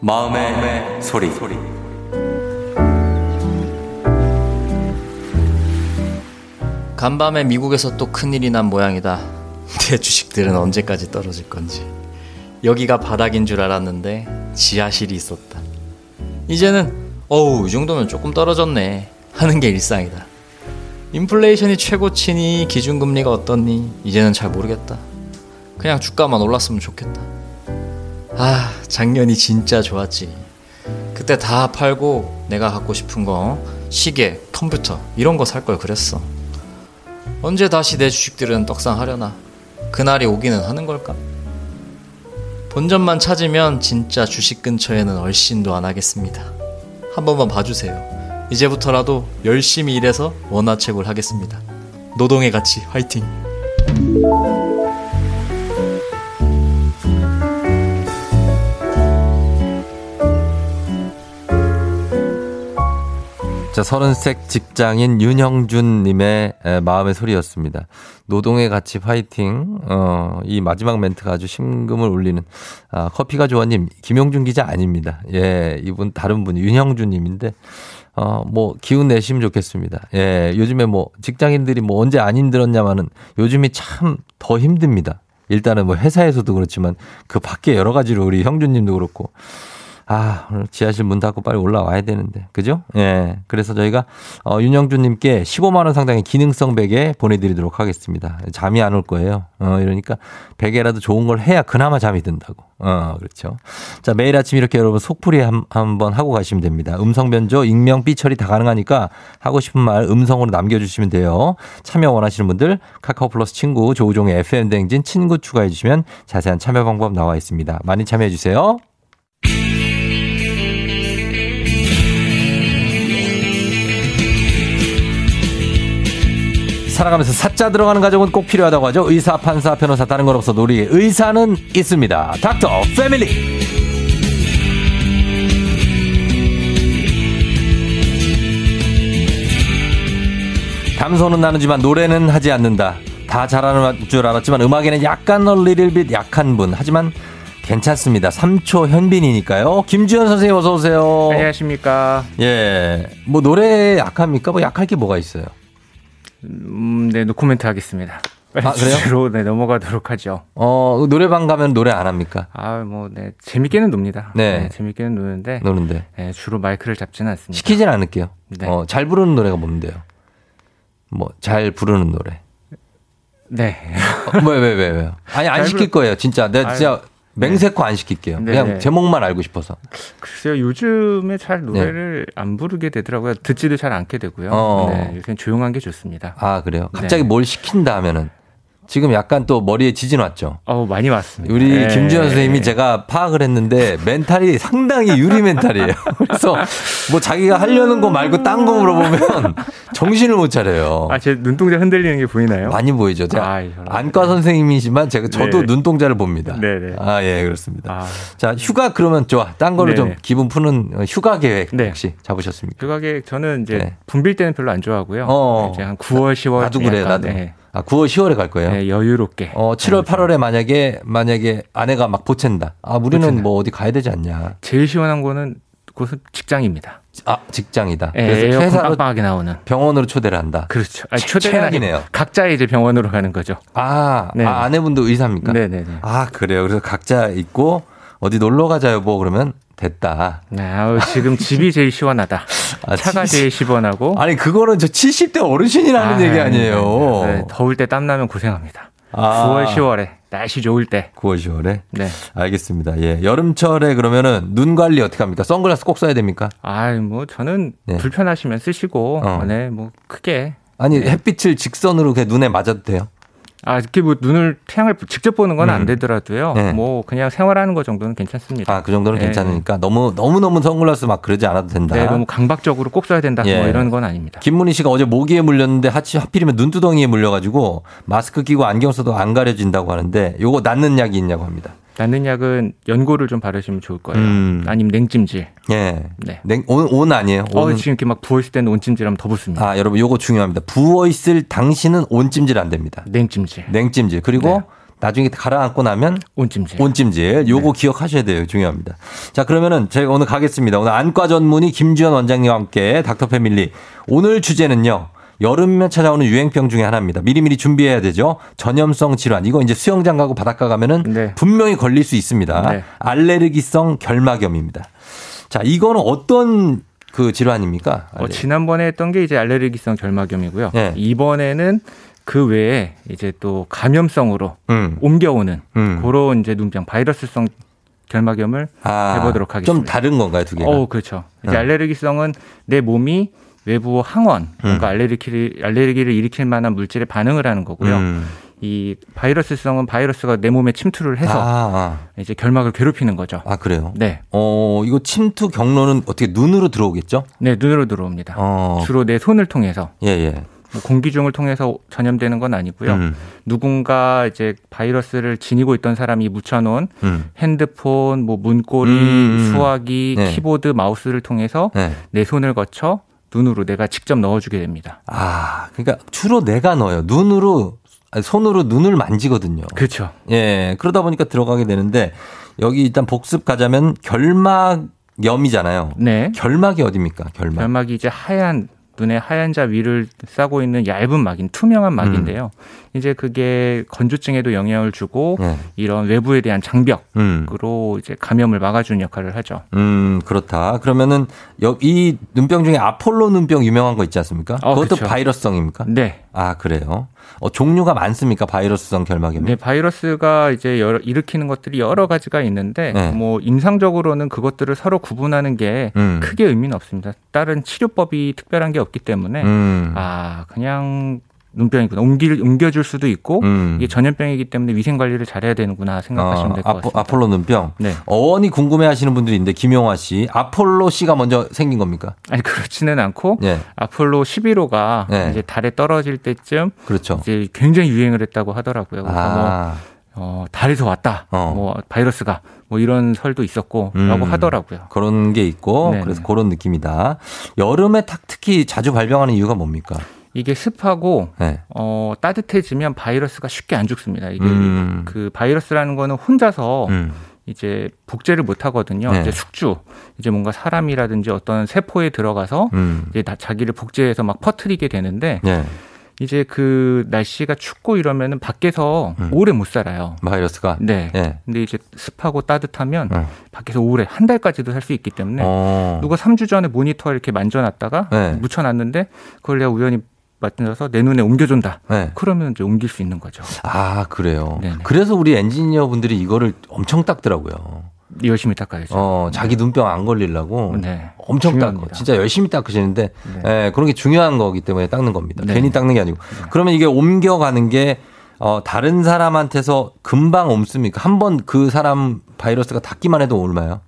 Speaker 1: 마음의, 소리.
Speaker 12: 간밤에 미국에서 또 큰일이 난 모양이다. 내 주식들은 언제까지 떨어질 건지. 여기가 바닥인 줄 알았는데 지하실이 있었다. 이제는 어우 이 정도면 조금 떨어졌네 하는 게 일상이다. 인플레이션이 최고치니 기준금리가 어떻니 이제는 잘 모르겠다. 그냥 주가만 올랐으면 좋겠다. 아, 작년이 진짜 좋았지. 그때 다 팔고 내가 갖고 싶은 거 시계, 컴퓨터 이런 거 살 걸 그랬어. 언제 다시 내 주식들은 떡상하려나? 그날이 오기는 하는 걸까? 본전만 찾으면 진짜 주식 근처에는 얼씬도 안 하겠습니다. 한 번만 봐주세요. 이제부터라도 열심히 일해서 원화채굴 하겠습니다. 노동의 가치 화이팅!
Speaker 1: 자, 서른색 직장인 윤형준님의 에, 마음의 소리였습니다. 노동의 가치 파이팅. 어, 이 마지막 멘트가 아주 심금을 울리는, 아, 커피가 좋아님, 김용준 기자 아닙니다. 예, 이분 다른 분, 윤형준님인데, 어, 뭐, 기운 내시면 좋겠습니다. 예, 요즘에 뭐, 직장인들이 뭐 언제 안 힘들었냐마는 요즘이 참 더 힘듭니다. 일단은 뭐 회사에서도 그렇지만 그 밖에 여러 가지로 우리 형준님도 그렇고, 아, 지하실 문 닫고 빨리 올라와야 되는데. 그죠? 예. 그래서 저희가, 어, 윤영주님께 15만 원 상당의 기능성 베개 보내 드리도록 하겠습니다. 잠이 안 올 거예요. 어, 이러니까 베개라도 좋은 걸 해야 그나마 잠이 든다고. 어, 그렇죠. 자, 매일 아침 이렇게 여러분 속풀이 한, 한번 하고 가시면 됩니다. 음성 변조, 익명, 삐처리 다 가능하니까 하고 싶은 말 음성으로 남겨 주시면 돼요. 참여 원하시는 분들 카카오 플러스 친구 조우종의 FM 댕진 친구 추가해 주시면 자세한 참여 방법 나와 있습니다. 많이 참여해 주세요. 살아가면서 사자 들어가는 가족은 꼭 필요하다고 하죠. 의사, 판사, 변호사 다른 건 없어도 우리 의사는 있습니다. 닥터 패밀리. 담소는 나누지만 노래는 하지 않는다. 다 잘하는 줄 알았지만 음악에는 약간 얼리릴빛 약한 분. 하지만 괜찮습니다. 3초 현빈이니까요. 김주현 선생님 어서 오세요.
Speaker 13: 안녕하십니까.
Speaker 1: 예. 뭐 노래 약합니까? 뭐 약할 게 뭐가 있어요?
Speaker 13: 음, 네, 노코멘트 하겠습니다. 빨리
Speaker 1: 아, 그래요?
Speaker 13: 주제로 네, 넘어가도록 하죠.
Speaker 1: 어, 노래방 가면 노래 안 합니까?
Speaker 13: 아, 뭐, 네, 재밌게는 놉니다.
Speaker 1: 네.
Speaker 13: 재밌게는 노는데,
Speaker 1: 노는데.
Speaker 13: 네, 주로 마이크를 잡지는 않습니다.
Speaker 1: 시키진 않을게요.
Speaker 13: 네.
Speaker 1: 어, 잘 부르는 노래가 뭔데요? 뭐, 잘 부르는 노래.
Speaker 13: 네.
Speaker 1: 어, 왜, 왜, 왜, 왜요? 아니,
Speaker 13: 안잘
Speaker 1: 시킬 거예요. 진짜. 내가
Speaker 13: 아유,
Speaker 1: 진짜 맹세코 안 시킬게요.
Speaker 13: 네,
Speaker 1: 그냥
Speaker 13: 네.
Speaker 1: 제목만 알고 싶어서.
Speaker 13: 글쎄요, 요즘에 잘 노래를 안 부르게 되더라고요. 듣지도 잘 않게 되고요.
Speaker 1: 네. 어.
Speaker 13: 네, 요새 조용한 게 좋습니다.
Speaker 1: 아, 그래요? 갑자기
Speaker 13: 네.
Speaker 1: 뭘 시킨다 하면은. 지금 약간 또 머리에 지진 왔죠?
Speaker 13: 어, 많이 왔습니다.
Speaker 1: 우리
Speaker 13: 네.
Speaker 1: 김주현 선생님이 제가 파악을 했는데 멘탈이 상당히 유리 멘탈이에요. 그래서 뭐 자기가 하려는 거 말고 딴 거 물어보면 정신을 못 차려요.
Speaker 13: 아, 제 눈동자 흔들리는 게 보이나요?
Speaker 1: 많이 보이죠. 제가
Speaker 13: 아, 이런.
Speaker 1: 안과 선생님이지만 제가 저도
Speaker 13: 네.
Speaker 1: 눈동자를 봅니다.
Speaker 13: 네네.
Speaker 1: 아, 예, 그렇습니다.
Speaker 13: 아,
Speaker 1: 자, 휴가 그러면 좋아. 딴 걸로 좀
Speaker 13: 네네.
Speaker 1: 기분 푸는 휴가 계획
Speaker 13: 네.
Speaker 1: 혹시 잡으셨습니까?
Speaker 13: 그 가게 저는 이제
Speaker 1: 네.
Speaker 13: 붐빌 때는 별로 안 좋아하고요.
Speaker 1: 어.
Speaker 13: 이제 한 9월, 10월
Speaker 1: 나도 그래, 나도.
Speaker 13: 네,
Speaker 1: 아, 9월, 10월에 갈 거예요.
Speaker 13: 네, 여유롭게.
Speaker 1: 어, 7월, 8월에 만약에 만약에 아내가 막 보챈다. 아, 우리는
Speaker 13: 보챈다.
Speaker 1: 뭐 어디 가야 되지 않냐.
Speaker 13: 제일 시원한 거는 곳은 직장입니다.
Speaker 1: 아, 직장이다.
Speaker 13: 예,
Speaker 1: 그래서 회사로
Speaker 13: 빡빡하게 나오는.
Speaker 1: 병원으로 초대를 한다.
Speaker 13: 그렇죠. 아니,
Speaker 1: 최-
Speaker 13: 초대는. 아니고 각자 이제 병원으로 가는 거죠.
Speaker 1: 아,
Speaker 13: 네.
Speaker 1: 아, 아내분도 의사입니까?
Speaker 13: 네 네 네.
Speaker 1: 아, 그래요. 그래서 각자 있고 어디 놀러 가자 여보 그러면 됐다.
Speaker 13: 네, 아우, 지금 집이 제일 시원하다.
Speaker 1: 아,
Speaker 13: 차가
Speaker 1: 치-
Speaker 13: 제일 시원하고.
Speaker 1: 아니, 그거는 저 70대 어르신이라는
Speaker 13: 아,
Speaker 1: 얘기 아니에요.
Speaker 13: 네, 더울 때 땀 나면 고생합니다.
Speaker 1: 아.
Speaker 13: 9월, 10월에 날씨 좋을 때.
Speaker 1: 9월, 10월에?
Speaker 13: 네.
Speaker 1: 알겠습니다. 예. 여름철에 그러면은 눈 관리 어떻게 합니까? 선글라스 꼭 써야 됩니까?
Speaker 13: 아, 뭐 저는
Speaker 1: 네.
Speaker 13: 불편하시면 쓰시고,
Speaker 1: 어.
Speaker 13: 네, 뭐 크게.
Speaker 1: 아니, 햇빛을 직선으로 그냥 눈에 맞아도 돼요?
Speaker 13: 아, 이렇게 뭐 눈을 태양을 직접 보는 건안
Speaker 1: 음.
Speaker 13: 되더라도요.
Speaker 1: 네.
Speaker 13: 뭐 그냥 생활하는 거 정도는 괜찮습니다.
Speaker 1: 아, 그 정도는
Speaker 13: 네.
Speaker 1: 괜찮으니까 너무, 너무 너무 선글라스 막 그러지 않아도 된다.
Speaker 13: 네, 너무 강박적으로 꼭 써야 된다.
Speaker 1: 예.
Speaker 13: 뭐 이런 건 아닙니다.
Speaker 1: 김문희 씨가 어제 모기에 물렸는데 하치 하필이면 눈두덩이에 물려가지고 마스크 끼고 안경 써도 안 가려진다고 하는데 요거 낫는 약이 있냐고 합니다.
Speaker 13: 낫는 약은 연고를 좀 바르시면 좋을 거예요.
Speaker 1: 음.
Speaker 13: 아니면 냉찜질.
Speaker 1: 예.
Speaker 13: 네.
Speaker 1: 냉, 온, 온 아니에요?
Speaker 13: 어,
Speaker 1: 온은-
Speaker 13: 지금 이렇게 막 부어 있을 때는 온찜질하면 더 붓습니다.
Speaker 1: 아, 여러분 요거 중요합니다. 부어 있을 당신은 온찜질 안 됩니다.
Speaker 13: 냉찜질.
Speaker 1: 냉찜질. 그리고 나중에 가라앉고 나면
Speaker 13: 온찜질.
Speaker 1: 온찜질. 요거
Speaker 13: 네.
Speaker 1: 기억하셔야 돼요. 중요합니다. 자, 그러면은 저희가 오늘 가겠습니다. 오늘 안과 전문의 김주현 원장님과 함께 닥터 패밀리. 오늘 주제는요. 여름면 찾아오는 유행병 중에 하나입니다. 미리미리 준비해야 되죠. 전염성 질환. 이거 이제 수영장 가고 바닷가 가면은
Speaker 13: 네.
Speaker 1: 분명히 걸릴 수 있습니다.
Speaker 13: 네.
Speaker 1: 알레르기성 결막염입니다. 자, 이거는 어떤 그 질환입니까?
Speaker 13: 어, 지난번에 했던 게 이제 알레르기성 결막염이고요.
Speaker 1: 네.
Speaker 13: 이번에는 그 외에 이제 또 감염성으로
Speaker 1: 음.
Speaker 13: 옮겨오는
Speaker 1: 음.
Speaker 13: 그런 이제 눈병 바이러스성 결막염을
Speaker 1: 아,
Speaker 13: 해보도록 하겠습니다.
Speaker 1: 좀 다른 건가요, 두 개가?
Speaker 13: 어, 그렇죠. 이제
Speaker 1: 어.
Speaker 13: 알레르기성은 내 몸이 외부 항원,
Speaker 1: 음.
Speaker 13: 뭔가 알레르기를, 알레르기를 일으킬 만한 물질에 반응을 하는 거고요.
Speaker 1: 음.
Speaker 13: 이 바이러스성은 바이러스가 내 몸에 침투를 해서
Speaker 1: 아,
Speaker 13: 이제 결막을 괴롭히는 거죠.
Speaker 1: 아, 그래요?
Speaker 13: 네.
Speaker 1: 어, 이거 침투 경로는 어떻게 눈으로 들어오겠죠?
Speaker 13: 네, 눈으로 들어옵니다.
Speaker 1: 어.
Speaker 13: 주로 내 손을 통해서
Speaker 1: 예, 예.
Speaker 13: 뭐 공기 중을 통해서 전염되는 건 아니고요.
Speaker 1: 음.
Speaker 13: 누군가 이제 바이러스를 지니고 있던 사람이 묻혀놓은
Speaker 1: 음.
Speaker 13: 핸드폰, 뭐 문고리,
Speaker 1: 음.
Speaker 13: 수화기,
Speaker 1: 네.
Speaker 13: 키보드, 마우스를 통해서
Speaker 1: 네.
Speaker 13: 내 손을 거쳐 눈으로 내가 직접 넣어주게 됩니다.
Speaker 1: 아, 그러니까 주로 내가 넣어요. 눈으로 손으로 눈을 만지거든요.
Speaker 13: 그렇죠.
Speaker 1: 예, 그러다 보니까 들어가게 되는데 여기 일단 복습 가자면 결막염이잖아요.
Speaker 13: 네.
Speaker 1: 결막이 어딥니까? 결막.
Speaker 13: 결막이 이제 하얀 눈에 하얀 자 위를 싸고 있는 얇은 막인 투명한
Speaker 1: 음.
Speaker 13: 막인데요. 이제 그게 건조증에도 영향을 주고
Speaker 1: 네.
Speaker 13: 이런 외부에 대한 장벽으로
Speaker 1: 음.
Speaker 13: 이제 감염을 막아주는 역할을 하죠.
Speaker 1: 음, 그렇다. 그러면은 여- 이 눈병 중에 아폴로 눈병 유명한 거 있지 않습니까?
Speaker 13: 어,
Speaker 1: 그것도
Speaker 13: 그쵸.
Speaker 1: 바이러스성입니까?
Speaker 13: 네.
Speaker 1: 아, 그래요. 어, 종류가 많습니까? 바이러스성 결막염.
Speaker 13: 네, 바이러스가 이제 여러, 일으키는 것들이 여러 가지가 있는데
Speaker 1: 네.
Speaker 13: 뭐 임상적으로는 그것들을 서로 구분하는 게
Speaker 1: 음.
Speaker 13: 크게 의미는 없습니다. 다른 치료법이 특별한 게 없기 때문에
Speaker 1: 음.
Speaker 13: 아 그냥 눈병이구나 옮길 옮겨줄 수도 있고
Speaker 1: 음.
Speaker 13: 이게 전염병이기 때문에 위생 관리를 잘해야 되는구나 생각하시면
Speaker 1: 어,
Speaker 13: 될것
Speaker 1: 아포,
Speaker 13: 같습니다.
Speaker 1: 아폴로 눈병.
Speaker 13: 네.
Speaker 1: 어원이 궁금해 하시는 분들이 있는데, 김용화 씨. 아폴로 씨가 먼저 생긴 겁니까?
Speaker 13: 아니 그렇지는 않고
Speaker 1: 예.
Speaker 13: 아폴로 11호가
Speaker 1: 네.
Speaker 13: 이제 달에 떨어질 때쯤
Speaker 1: 그렇죠.
Speaker 13: 이제 굉장히 유행을 했다고 하더라고요. 그래서 뭐
Speaker 1: 아,
Speaker 13: 어, 달에서 왔다.
Speaker 1: 어.
Speaker 13: 뭐 바이러스가 뭐 이런 설도 있었고라고
Speaker 1: 음.
Speaker 13: 하더라고요.
Speaker 1: 그런 게 있고,
Speaker 13: 네네.
Speaker 1: 그래서 그런 느낌이다. 여름에 탁 특히 자주 발병하는 이유가 뭡니까?
Speaker 13: 이게 습하고
Speaker 1: 네.
Speaker 13: 어, 따뜻해지면 바이러스가 쉽게 안 죽습니다. 이게
Speaker 1: 음.
Speaker 13: 그 바이러스라는 거는 혼자서
Speaker 1: 음.
Speaker 13: 이제 복제를 못 하거든요.
Speaker 1: 네.
Speaker 13: 이제 숙주, 이제 뭔가 사람이라든지 어떤 세포에 들어가서
Speaker 1: 음.
Speaker 13: 이제 다 자기를 복제해서 막 퍼뜨리게 되는데
Speaker 1: 예.
Speaker 13: 이제 그 날씨가 춥고 이러면은 밖에서
Speaker 1: 음.
Speaker 13: 오래 못 살아요.
Speaker 1: 바이러스가.
Speaker 13: 네.
Speaker 1: 예.
Speaker 13: 근데 이제 습하고 따뜻하면
Speaker 1: 어.
Speaker 13: 밖에서 오래 한 달까지도 살 수 있기 때문에
Speaker 1: 어.
Speaker 13: 누가 3주 전에 모니터 이렇게 만져놨다가
Speaker 1: 네.
Speaker 13: 묻혀놨는데 그걸 내가 우연히 만져서 내 눈에 옮겨준다.
Speaker 1: 네.
Speaker 13: 그러면 이제 옮길 수 있는 거죠.
Speaker 1: 아, 그래요.
Speaker 13: 네네.
Speaker 1: 그래서 우리 엔지니어 분들이 이거를 엄청 닦더라고요.
Speaker 13: 열심히 닦아야죠.
Speaker 1: 어, 자기 눈병 안 걸리려고
Speaker 13: 네.
Speaker 1: 엄청 닦고
Speaker 13: 중요합니다.
Speaker 1: 진짜 열심히 닦으시는데
Speaker 13: 네.
Speaker 1: 예, 그런 게 중요한 거기 때문에 닦는 겁니다.
Speaker 13: 네.
Speaker 1: 괜히 닦는 게 아니고. 그러면 이게 옮겨가는 게 어, 다른 사람한테서 금방 옮습니까? 한 번 그 사람 바이러스가 닿기만 해도 옮아요?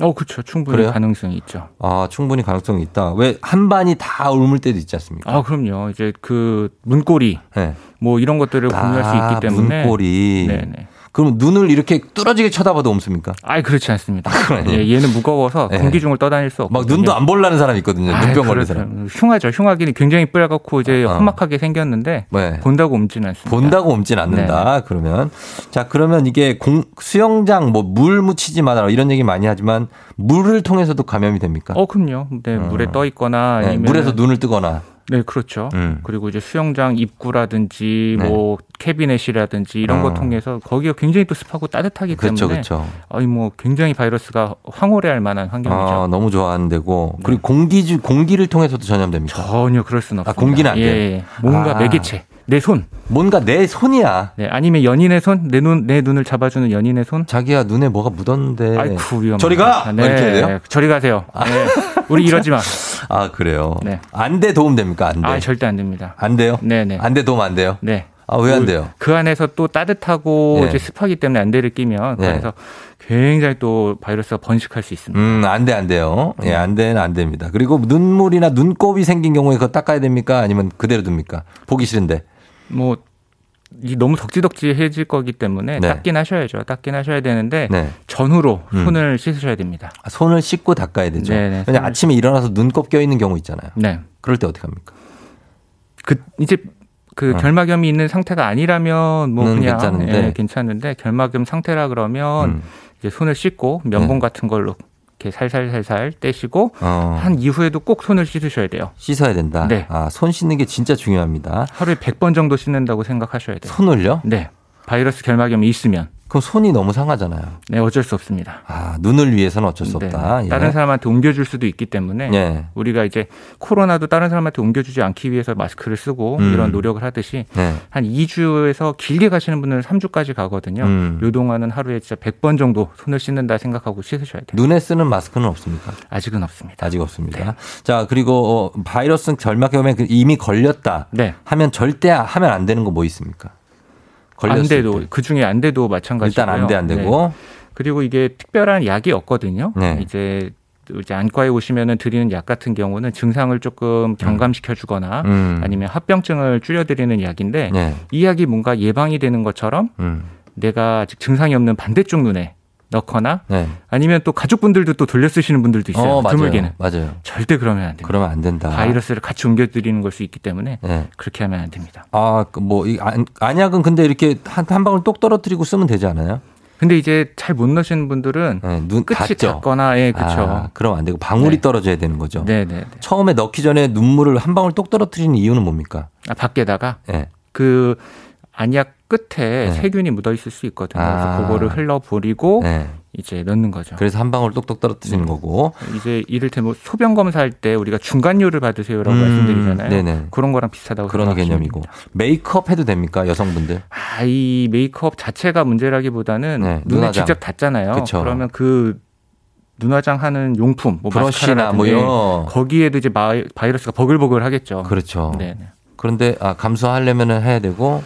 Speaker 13: 어, 그렇죠. 충분히
Speaker 1: 그래요?
Speaker 13: 가능성이 있죠.
Speaker 1: 아, 충분히 가능성이 있다. 왜 한 반이 다 옮을 때도 있지 않습니까?
Speaker 13: 아, 그럼요. 이제 그 문고리
Speaker 1: 네.
Speaker 13: 뭐 이런 것들을 공유할 수
Speaker 1: 아,
Speaker 13: 있기 때문에
Speaker 1: 문고리.
Speaker 13: 네 네.
Speaker 1: 그럼 눈을 이렇게 뚫어지게 쳐다봐도 옮습니까?
Speaker 13: 아이 그렇지 않습니다. 예, 얘는 무거워서
Speaker 1: 네.
Speaker 13: 공기 중을 떠다닐 수 없고
Speaker 1: 막 눈도 안 볼라는 사람 있거든요. 눈병 걸린 사람.
Speaker 13: 흉하죠. 흉하기는 굉장히 빨갛고 이제
Speaker 1: 어.
Speaker 13: 험악하게 생겼는데
Speaker 1: 네.
Speaker 13: 본다고 옮지는 않습니다.
Speaker 1: 본다고 옮진 않는다. 그러면 자 그러면 이게 공, 수영장 뭐 물 묻히지 마라 이런 얘기 많이 하지만 물을 통해서도 감염이 됩니까?
Speaker 13: 어, 그럼요. 네, 물에 떠 있거나
Speaker 1: 네,
Speaker 13: 아니면
Speaker 1: 물에서 눈을 뜨거나.
Speaker 13: 네, 그렇죠.
Speaker 1: 음.
Speaker 13: 그리고 이제 수영장 입구라든지
Speaker 1: 네.
Speaker 13: 뭐 캐비넷이라든지 이런
Speaker 1: 어.
Speaker 13: 거 통해서 거기가 굉장히 또 습하고 따뜻하기
Speaker 1: 그렇죠,
Speaker 13: 때문에
Speaker 1: 그렇죠.
Speaker 13: 아니 뭐 굉장히 바이러스가 황홀해할 만한 환경이죠.
Speaker 1: 아, 너무 좋아하는 데고
Speaker 13: 네.
Speaker 1: 그리고 공기 주 공기를 통해서도 전염됩니까?
Speaker 13: 전혀 그럴 수는
Speaker 1: 아,
Speaker 13: 없습니다.
Speaker 1: 공기는 안 돼요?
Speaker 13: 예, 예. 뭔가
Speaker 1: 아.
Speaker 13: 매개체, 내 손.
Speaker 1: 뭔가 내 손이야.
Speaker 13: 네, 아니면 연인의 손, 내 눈, 내 눈을 잡아주는 연인의 손.
Speaker 1: 자기야 눈에 뭐가 묻었는데.
Speaker 13: 아이쿠 위험.
Speaker 1: 저리 가!
Speaker 13: 네,
Speaker 1: 이렇게 돼요?
Speaker 13: 저리 가세요. 네. 우리 이러지 마.
Speaker 1: 아 그래요.
Speaker 13: 네.
Speaker 1: 안돼 도움 됩니까? 안 돼.
Speaker 13: 아 절대 안 됩니다.
Speaker 1: 안 돼요?
Speaker 13: 네, 네.
Speaker 1: 안돼 도움 안 돼요?
Speaker 13: 네.
Speaker 1: 아왜 안 돼요?
Speaker 13: 그 안에서 또 따뜻하고
Speaker 1: 네.
Speaker 13: 이제 습하기 때문에 안대를 끼면
Speaker 1: 네.
Speaker 13: 그래서 굉장히 또 바이러스가 번식할 수 있습니다.
Speaker 1: 음, 안 돼, 안 돼요. 예, 안 돼는 안 됩니다. 그리고 눈물이나 눈곱이 생긴 경우에 그거 닦아야 됩니까? 아니면 그대로 둡니까? 보기 싫은데.
Speaker 13: 뭐이 너무 덕지덕지해질 거기 때문에
Speaker 1: 네.
Speaker 13: 닦긴 하셔야죠. 닦긴 하셔야 되는데
Speaker 1: 네.
Speaker 13: 전후로
Speaker 1: 음.
Speaker 13: 손을 씻으셔야 됩니다.
Speaker 1: 아, 손을 씻고 닦아야 되죠.
Speaker 13: 네네.
Speaker 1: 왜냐 아침에 일어나서 눈곱 껴 있는 경우 있잖아요.
Speaker 13: 네.
Speaker 1: 그럴 때 어떻게 합니까?
Speaker 13: 그 이제 그
Speaker 1: 어.
Speaker 13: 결막염이 있는 상태가 아니라면
Speaker 1: 뭐는
Speaker 13: 그냥
Speaker 1: 괜찮은데.
Speaker 13: 예, 괜찮은데 결막염 상태라 그러면
Speaker 1: 음.
Speaker 13: 이제 손을 씻고 면봉
Speaker 1: 네.
Speaker 13: 같은 걸로 이렇게 살살살살 떼시고
Speaker 1: 어,
Speaker 13: 한 이후에도 꼭 손을 씻으셔야 돼요.
Speaker 1: 씻어야 된다.
Speaker 13: 네.
Speaker 1: 아, 손 씻는 게 진짜 중요합니다.
Speaker 13: 하루에 100번 정도 씻는다고 생각하셔야 돼요.
Speaker 1: 손을요?
Speaker 13: 네. 바이러스 결막염이 있으면
Speaker 1: 그럼 손이 너무 상하잖아요.
Speaker 13: 네, 어쩔 수 없습니다.
Speaker 1: 아, 눈을 위해서는 어쩔 수
Speaker 13: 네,
Speaker 1: 없다. 예.
Speaker 13: 다른 사람한테 옮겨줄 수도 있기 때문에
Speaker 1: 예.
Speaker 13: 우리가 이제 코로나도 다른 사람한테 옮겨주지 않기 위해서 마스크를 쓰고
Speaker 1: 음.
Speaker 13: 이런 노력을 하듯이
Speaker 1: 네.
Speaker 13: 한 2주에서 길게 가시는 분들은 3주까지 가거든요.
Speaker 1: 음.
Speaker 13: 요 동안은 하루에 진짜 100번 정도 손을 씻는다 생각하고 씻으셔야 돼요.
Speaker 1: 눈에 쓰는 마스크는 없습니까?
Speaker 13: 아직은 없습니다.
Speaker 1: 아직 없습니다. 자, 그리고 어, 바이러스 결막염에 그 이미 걸렸다
Speaker 13: 네.
Speaker 1: 하면 절대 하면 안 되는 거 뭐 있습니까? 걸렸을
Speaker 13: 안 돼도
Speaker 1: 때.
Speaker 13: 그 중에 안 돼도 마찬가지고요.
Speaker 1: 일단 안 돼, 안 되고.
Speaker 13: 네. 그리고 이게 특별한 약이 없거든요.
Speaker 1: 네.
Speaker 13: 이제 이제 안과에 오시면은 드리는 약 같은 경우는 증상을 조금 경감시켜 주거나
Speaker 1: 음.
Speaker 13: 아니면 합병증을 줄여 드리는 약인데
Speaker 1: 네.
Speaker 13: 이 약이 뭔가 예방이 되는 것처럼
Speaker 1: 음.
Speaker 13: 내가 아직 증상이 없는 반대쪽 눈에 넣거나
Speaker 1: 네.
Speaker 13: 아니면 또 가족분들도 또 돌려 쓰시는 분들도 있어요.
Speaker 1: 어, 맞아요.
Speaker 13: 드물게는.
Speaker 1: 맞아요.
Speaker 13: 절대 그러면 안 됩니다.
Speaker 1: 그러면 안 된다.
Speaker 13: 바이러스를 같이 옮겨 드리는 걸 수 있기 때문에
Speaker 1: 네.
Speaker 13: 그렇게 하면 안 됩니다.
Speaker 1: 아, 그 뭐, 이 안- 안약은 근데 이렇게 한, 한 방울 똑 떨어뜨리고 쓰면 되지 않아요?
Speaker 13: 근데 이제 잘 못 넣으시는 분들은
Speaker 1: 네, 눈
Speaker 13: 끝이
Speaker 1: 닿죠?
Speaker 13: 닿거나 예, 그렇죠.
Speaker 1: 아, 그럼 안 되고 방울이
Speaker 13: 네.
Speaker 1: 떨어져야 되는 거죠.
Speaker 13: 네, 네, 네.
Speaker 1: 처음에 넣기 전에 눈물을 한 방울 똑 떨어뜨리는 이유는 뭡니까?
Speaker 13: 아, 밖에다가
Speaker 1: 예.
Speaker 13: 그 안약 끝에
Speaker 1: 네.
Speaker 13: 세균이 묻어 있을 수 있거든요.
Speaker 1: 아.
Speaker 13: 그래서 그거를 흘러 버리고
Speaker 1: 네.
Speaker 13: 이제 넣는 거죠.
Speaker 1: 그래서 한 방울 똑똑 떨어뜨리는 거고.
Speaker 13: 이제 이를테면 소변 검사할 때 우리가 중간료를 받으세요라고
Speaker 1: 음,
Speaker 13: 말씀드리잖아요.
Speaker 1: 네네.
Speaker 13: 그런 거랑 비슷하다고
Speaker 1: 그런 개념이고. 메이크업 해도 됩니까? 여성분들?
Speaker 13: 아, 이 메이크업 자체가 문제라기보다는
Speaker 1: 네,
Speaker 13: 눈에
Speaker 1: 눈화장.
Speaker 13: 직접 닿잖아요.
Speaker 1: 그쵸.
Speaker 13: 그러면 그 눈화장 하는 용품, 뭐
Speaker 1: 브러쉬나 뭐 이런.
Speaker 13: 거기에도 이제 바이러스가 버글버글 하겠죠.
Speaker 1: 그렇죠.
Speaker 13: 네, 네.
Speaker 1: 그런데 아, 감수하려면은 해야 되고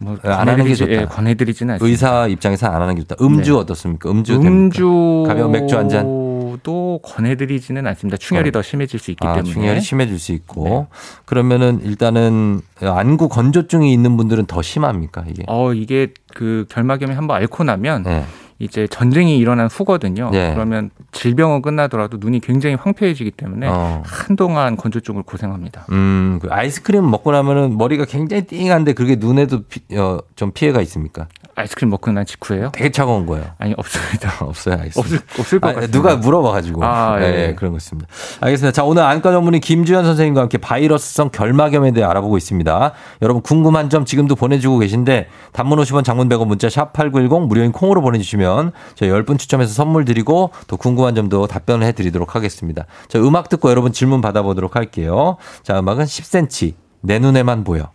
Speaker 13: 뭐
Speaker 1: 안 하는 게 좋다.
Speaker 13: 예, 권해드리지는 않습니다.
Speaker 1: 의사 입장에서 안 하는 게 좋다. 음주
Speaker 13: 네.
Speaker 1: 어떻습니까? 음주?
Speaker 13: 음주
Speaker 1: 가벼운 맥주 한 잔.
Speaker 13: 도 권해드리지는 않습니다. 충혈이
Speaker 1: 어.
Speaker 13: 더 심해질 수 있기
Speaker 1: 아,
Speaker 13: 때문에.
Speaker 1: 충혈이 심해질 수 있고.
Speaker 13: 네.
Speaker 1: 그러면은 일단은 안구 건조증이 있는 분들은 더 심합니까, 이게?
Speaker 13: 어 이게 그 결막염이 한번 앓고 나면
Speaker 1: 네.
Speaker 13: 이제 전쟁이 일어난 후거든요.
Speaker 1: 네.
Speaker 13: 그러면 질병은 끝나더라도 눈이 굉장히 황폐해지기 때문에
Speaker 1: 어.
Speaker 13: 한동안 건조증을 고생합니다.
Speaker 1: 음, 그 아이스크림 먹고 나면은 머리가 굉장히 띵한데 그게 눈에도 피, 어, 좀 피해가 있습니까?
Speaker 13: 아이스크림 먹고 난 직후에요?
Speaker 1: 되게 차가운 거예요.
Speaker 13: 아니 없습니다.
Speaker 1: 없어요, 알겠습니다.
Speaker 13: 없을 없을 것
Speaker 1: 아,
Speaker 13: 같습니다.
Speaker 1: 누가 물어봐가지고.
Speaker 13: 아,
Speaker 1: 예,
Speaker 13: 예.
Speaker 1: 예, 그런 거 있습니다. 알겠습니다. 자, 오늘 안과 전문의 김주현 선생님과 함께 바이러스성 결막염에 대해 알아보고 있습니다. 여러분 궁금한 점 지금도 보내주고 계신데 단문 50원 장문 100원 문자 샵 8910 무료인 콩으로 보내주시면 저희 10분 추첨해서 선물 드리고 또 궁금한 점도 답변을 해드리도록 하겠습니다. 자, 음악 듣고 여러분 질문 받아보도록 할게요. 자, 음악은 10cm 내 눈에만 보여.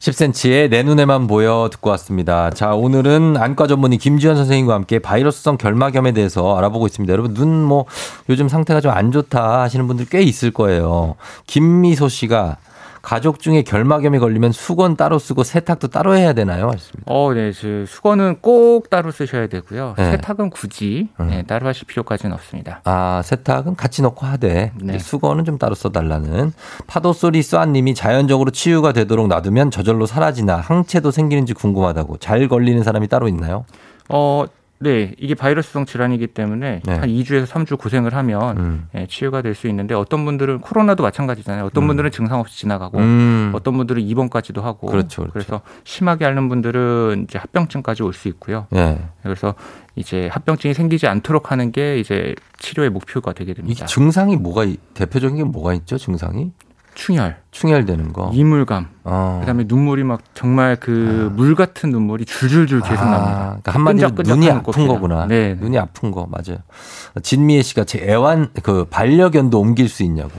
Speaker 1: 10cm의 내 눈에만 보여 듣고 왔습니다. 자, 오늘은 안과 전문의 김주현 선생님과 함께 바이러스성 결막염에 대해서 알아보고 있습니다. 여러분, 눈 뭐 요즘 상태가 좀 안 좋다 하시는 분들 꽤 있을 거예요. 김미소 씨가 가족 중에 결막염이 걸리면 수건 따로 쓰고 세탁도 따로 해야 되나요? 하셨습니다.
Speaker 13: 어, 네, 저 수건은 꼭 따로 쓰셔야 되고요.
Speaker 1: 네.
Speaker 13: 세탁은 굳이 네, 따로 하실 필요까지는 없습니다.
Speaker 1: 아, 세탁은 같이 넣고 하되
Speaker 13: 네.
Speaker 1: 수건은 좀 따로 써달라는 파도 소리 쏘아님이 자연적으로 치유가 되도록 놔두면 저절로 사라지나 항체도 생기는지 궁금하다고 잘 걸리는 사람이 따로 있나요?
Speaker 13: 어, 네, 이게 바이러스성 질환이기 때문에
Speaker 1: 네.
Speaker 13: 한 2주에서 3주 고생을 하면
Speaker 1: 음.
Speaker 13: 예, 치유가 될 수 있는데 어떤 분들은 코로나도 마찬가지잖아요. 어떤
Speaker 1: 음.
Speaker 13: 분들은 증상 없이 지나가고
Speaker 1: 음.
Speaker 13: 어떤 분들은 입원까지도 하고
Speaker 1: 그렇죠, 그렇죠.
Speaker 13: 래서 심하게 앓는 분들은 이제 합병증까지 올 수 있고요.
Speaker 1: 예.
Speaker 13: 그래서 이제 합병증이 생기지 않도록 하는 게 이제 치료의 목표가 되게 됩니다.
Speaker 1: 증상이 뭐가 있- 대표적인 게 뭐가 있죠? 증상이
Speaker 13: 충혈,
Speaker 1: 충혈되는 거.
Speaker 13: 이물감,
Speaker 1: 어.
Speaker 13: 그다음에 눈물이 막 정말 그물 같은 눈물이 줄줄줄 계속
Speaker 1: 아,
Speaker 13: 납니다.
Speaker 1: 그러니까 한마디로 눈이 아픈
Speaker 13: 꽃이다.
Speaker 1: 거구나.
Speaker 13: 네, 네.
Speaker 1: 눈이 아픈 거 맞아요. 진미애 씨가 제 애완 그 반려견도 옮길 수 있냐고.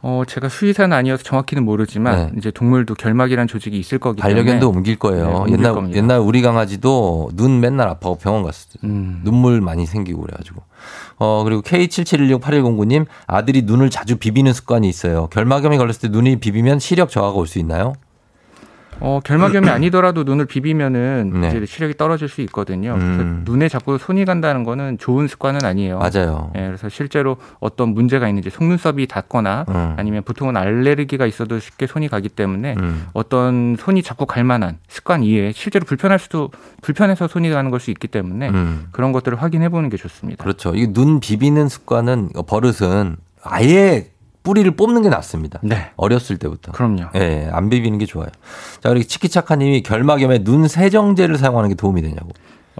Speaker 13: 어, 제가 수의사는 아니어서 정확히는 모르지만
Speaker 1: 네.
Speaker 13: 이제 동물도 결막이라는 조직이 있을 거기 때문에
Speaker 1: 반려견도 옮길
Speaker 13: 네,
Speaker 1: 거예요.
Speaker 13: 옮길
Speaker 1: 옛날
Speaker 13: 겁니다.
Speaker 1: 옛날 우리 강아지도 눈 맨날 아파고 병원 갔었어요.
Speaker 13: 음.
Speaker 1: 눈물 많이 생기고 그래가지고. 어 그리고 K77168109님 아들이 눈을 자주 비비는 습관이 있어요. 결막염이 걸렸을 때 눈이 비비면 시력 저하가 올 수 있나요?
Speaker 13: 어, 결막염이 아니더라도 눈을 비비면은
Speaker 1: 네.
Speaker 13: 이제 시력이 떨어질 수 있거든요.
Speaker 1: 음.
Speaker 13: 그래서 눈에 자꾸 손이 간다는 거는 좋은 습관은 아니에요.
Speaker 1: 맞아요.
Speaker 13: 예, 그래서 실제로 어떤 문제가 있는지 속눈썹이 닿거나
Speaker 1: 음.
Speaker 13: 아니면 보통은 알레르기가 있어도 쉽게 손이 가기 때문에
Speaker 1: 음.
Speaker 13: 어떤 손이 자꾸 갈 만한 습관 이외에 실제로 불편할 수도 불편해서 손이 가는 걸 수 있기 때문에
Speaker 1: 음.
Speaker 13: 그런 것들을 확인해 보는 게 좋습니다.
Speaker 1: 그렇죠. 이 눈 비비는 습관은 버릇은 아예 뿌리를 뽑는 게 낫습니다.
Speaker 13: 네.
Speaker 1: 어렸을 때부터.
Speaker 13: 그럼요.
Speaker 1: 예, 안 비비는 게 좋아요. 자, 그리고 치키차카님이 결막염에 눈 세정제를 사용하는 게 도움이 되냐고.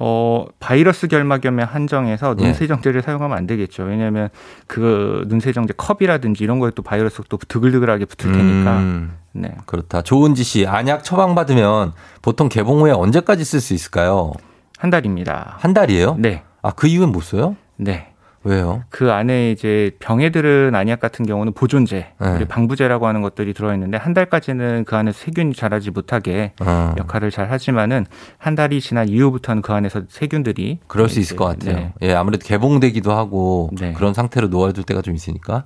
Speaker 13: 어, 바이러스 결막염에 한정해서
Speaker 1: 예.
Speaker 13: 눈세정제를 사용하면 안 되겠죠. 왜냐하면 그 눈 세정제 컵이라든지 이런 거에 또 바이러스가 또 드글드글하게 붙을 테니까.
Speaker 1: 음,
Speaker 13: 네.
Speaker 1: 그렇다. 조은지 씨, 안약 처방 받으면 보통 개봉 후에 언제까지 쓸 수 있을까요?
Speaker 13: 한 달입니다.
Speaker 1: 한 달이에요?
Speaker 13: 네.
Speaker 1: 아, 그 이유는 못 써요?
Speaker 13: 네.
Speaker 1: 왜요?
Speaker 13: 그 안에 이제 병에 들은 안약 같은 경우는 보존제,
Speaker 1: 네.
Speaker 13: 방부제라고 하는 것들이 들어있는데 한 달까지는 그 안에서 세균이 자라지 못하게
Speaker 1: 어.
Speaker 13: 역할을 잘 하지만은 한 달이 지난 이후부터는 그 안에서 세균들이
Speaker 1: 그럴 수 있을 것 같아요.
Speaker 13: 네.
Speaker 1: 예, 아무래도 개봉되기도 하고
Speaker 13: 네.
Speaker 1: 그런 상태로 놓아둘 때가 좀 있으니까.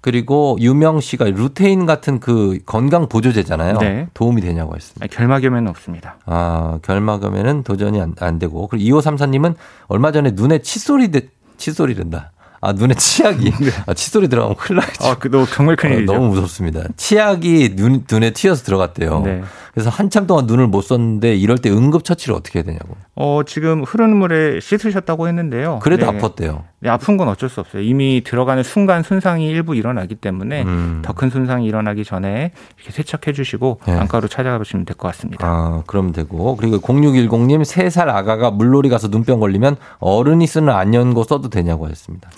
Speaker 1: 그리고 유명 씨가 루테인 같은 그 건강 보조제잖아요.
Speaker 13: 네.
Speaker 1: 도움이 되냐고 했습니다.
Speaker 13: 아니, 결막염에는 없습니다.
Speaker 1: 아, 결막염에는 도전이 안, 안 되고. 그리고 2534님은 얼마 전에 눈에 칫솔이, 되, 칫솔이란다. 아, 눈에 치약이. 아, 칫솔이 들어가면 큰일 나죠.
Speaker 13: 아, 그너 정말
Speaker 1: 어,
Speaker 13: 큰일이죠.
Speaker 1: 너무 무섭습니다. 치약이 눈, 눈에 튀어서 들어갔대요.
Speaker 13: 네.
Speaker 1: 그래서 한참 동안 눈을 못 썼는데 이럴 때 응급처치를 어떻게 해야 되냐고.
Speaker 13: 어, 지금 흐르는 물에 씻으셨다고 했는데요.
Speaker 1: 그래도
Speaker 13: 네.
Speaker 1: 아팠대요.
Speaker 13: 네, 아픈 건 어쩔 수 없어요. 이미 들어가는 순간 손상이 일부 일어나기 때문에
Speaker 1: 음.
Speaker 13: 더큰 손상이 일어나기 전에 이렇게 세척해 주시고
Speaker 1: 네.
Speaker 13: 안과로 찾아가시면 될 것 같습니다.
Speaker 1: 아, 그러면 되고. 그리고 0610님, 3살 아가가 물놀이 가서 눈병 걸리면 어른이 쓰는 안연고 써도 되냐고 했습니다.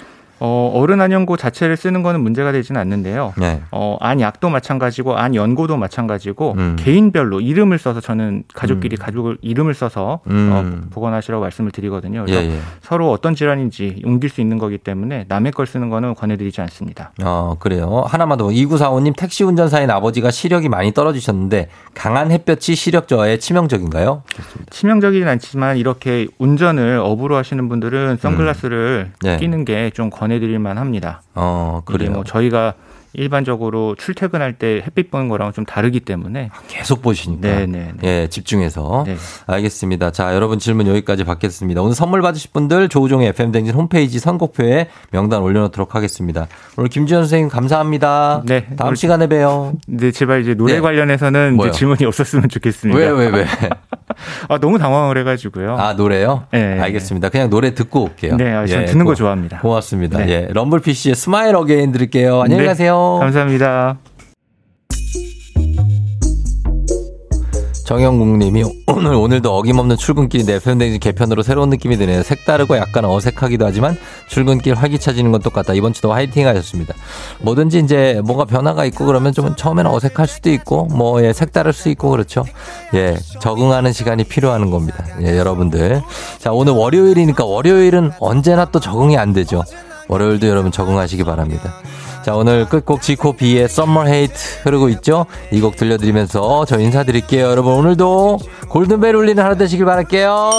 Speaker 13: 어, 어른 안연고 자체를 쓰는 거는 문제가 되지는 않는데요.
Speaker 1: 네.
Speaker 13: 어, 안 약도 마찬가지고 안 연고도 마찬가지고
Speaker 1: 음.
Speaker 13: 개인별로 이름을 써서 저는 가족끼리 가족을 이름을 써서
Speaker 1: 음.
Speaker 13: 어, 보관하시라고 말씀을 드리거든요. 그래서
Speaker 1: 예, 예.
Speaker 13: 서로 어떤 질환인지 옮길 수 있는 거기 때문에 남의 걸 쓰는 거는 권해드리지 않습니다.
Speaker 1: 어, 그래요. 하나만 더. 2945님, 택시 운전사인 아버지가 시력이 많이 떨어지셨는데 강한 햇볕이 시력 저하에 치명적인가요?
Speaker 13: 치명적이진 않지만 이렇게 운전을 업으로 하시는 분들은 선글라스를
Speaker 1: 네.
Speaker 13: 끼는 게좀 권 해드릴 만합니다.
Speaker 1: 어,
Speaker 13: 이게
Speaker 1: 그래요.
Speaker 13: 뭐 저희가 일반적으로 출퇴근할 때 햇빛 보는 거랑은 좀 다르기 때문에
Speaker 1: 계속 보시니까.
Speaker 13: 네, 네, 네.
Speaker 1: 예, 집중해서.
Speaker 13: 네.
Speaker 1: 알겠습니다. 자, 여러분 질문 여기까지 받겠습니다. 오늘 선물 받으실 분들 조우종의 FM댕진 홈페이지 선곡표에 명단 올려놓도록 하겠습니다. 오늘 김지현 선생님 감사합니다.
Speaker 13: 네.
Speaker 1: 다음
Speaker 13: 오늘-
Speaker 1: 시간에 봬요.
Speaker 13: 네, 제발 이제 노래
Speaker 1: 네.
Speaker 13: 관련해서는? 이제 질문이 없었으면 좋겠습니다.
Speaker 1: 왜, 왜, 왜?
Speaker 13: 아, 너무 당황을 해가지고요.
Speaker 1: 아, 노래요?
Speaker 13: 네.
Speaker 1: 알겠습니다. 그냥 노래 듣고 올게요.
Speaker 13: 네, 아, 저는
Speaker 1: 예,
Speaker 13: 듣는 거
Speaker 1: 고-
Speaker 13: 좋아합니다.
Speaker 1: 고맙습니다.
Speaker 13: 네.
Speaker 1: 예. 럼블피쉬의 Smile Again 들을게요. 안녕히
Speaker 13: 네,
Speaker 1: 가세요.
Speaker 13: 감사합니다.
Speaker 1: 정영국 님이 오늘 오늘도 어김없는 출근길인데 FM대행진 개편으로 새로운 느낌이 드네요. 색다르고 약간 어색하기도 하지만 출근길 활기차지는 건 똑같다. 이번 주도 화이팅 하셨습니다. 뭐든지 이제 뭐가 변화가 있고 그러면 좀 처음에는 어색할 수도 있고 뭐 예, 색다를 수 있고 그렇죠. 예, 적응하는 시간이 필요한 겁니다. 예, 여러분들. 자, 오늘 월요일이니까 월요일은 언제나 또 적응이 안 되죠. 월요일도 여러분 적응하시기 바랍니다. 자, 오늘 끝곡 지코 비의 Summer Hate 흐르고 있죠? 이 곡 들려드리면서 저 인사드릴게요. 여러분, 오늘도 골든벨 울리는 하루 되시길 바랄게요.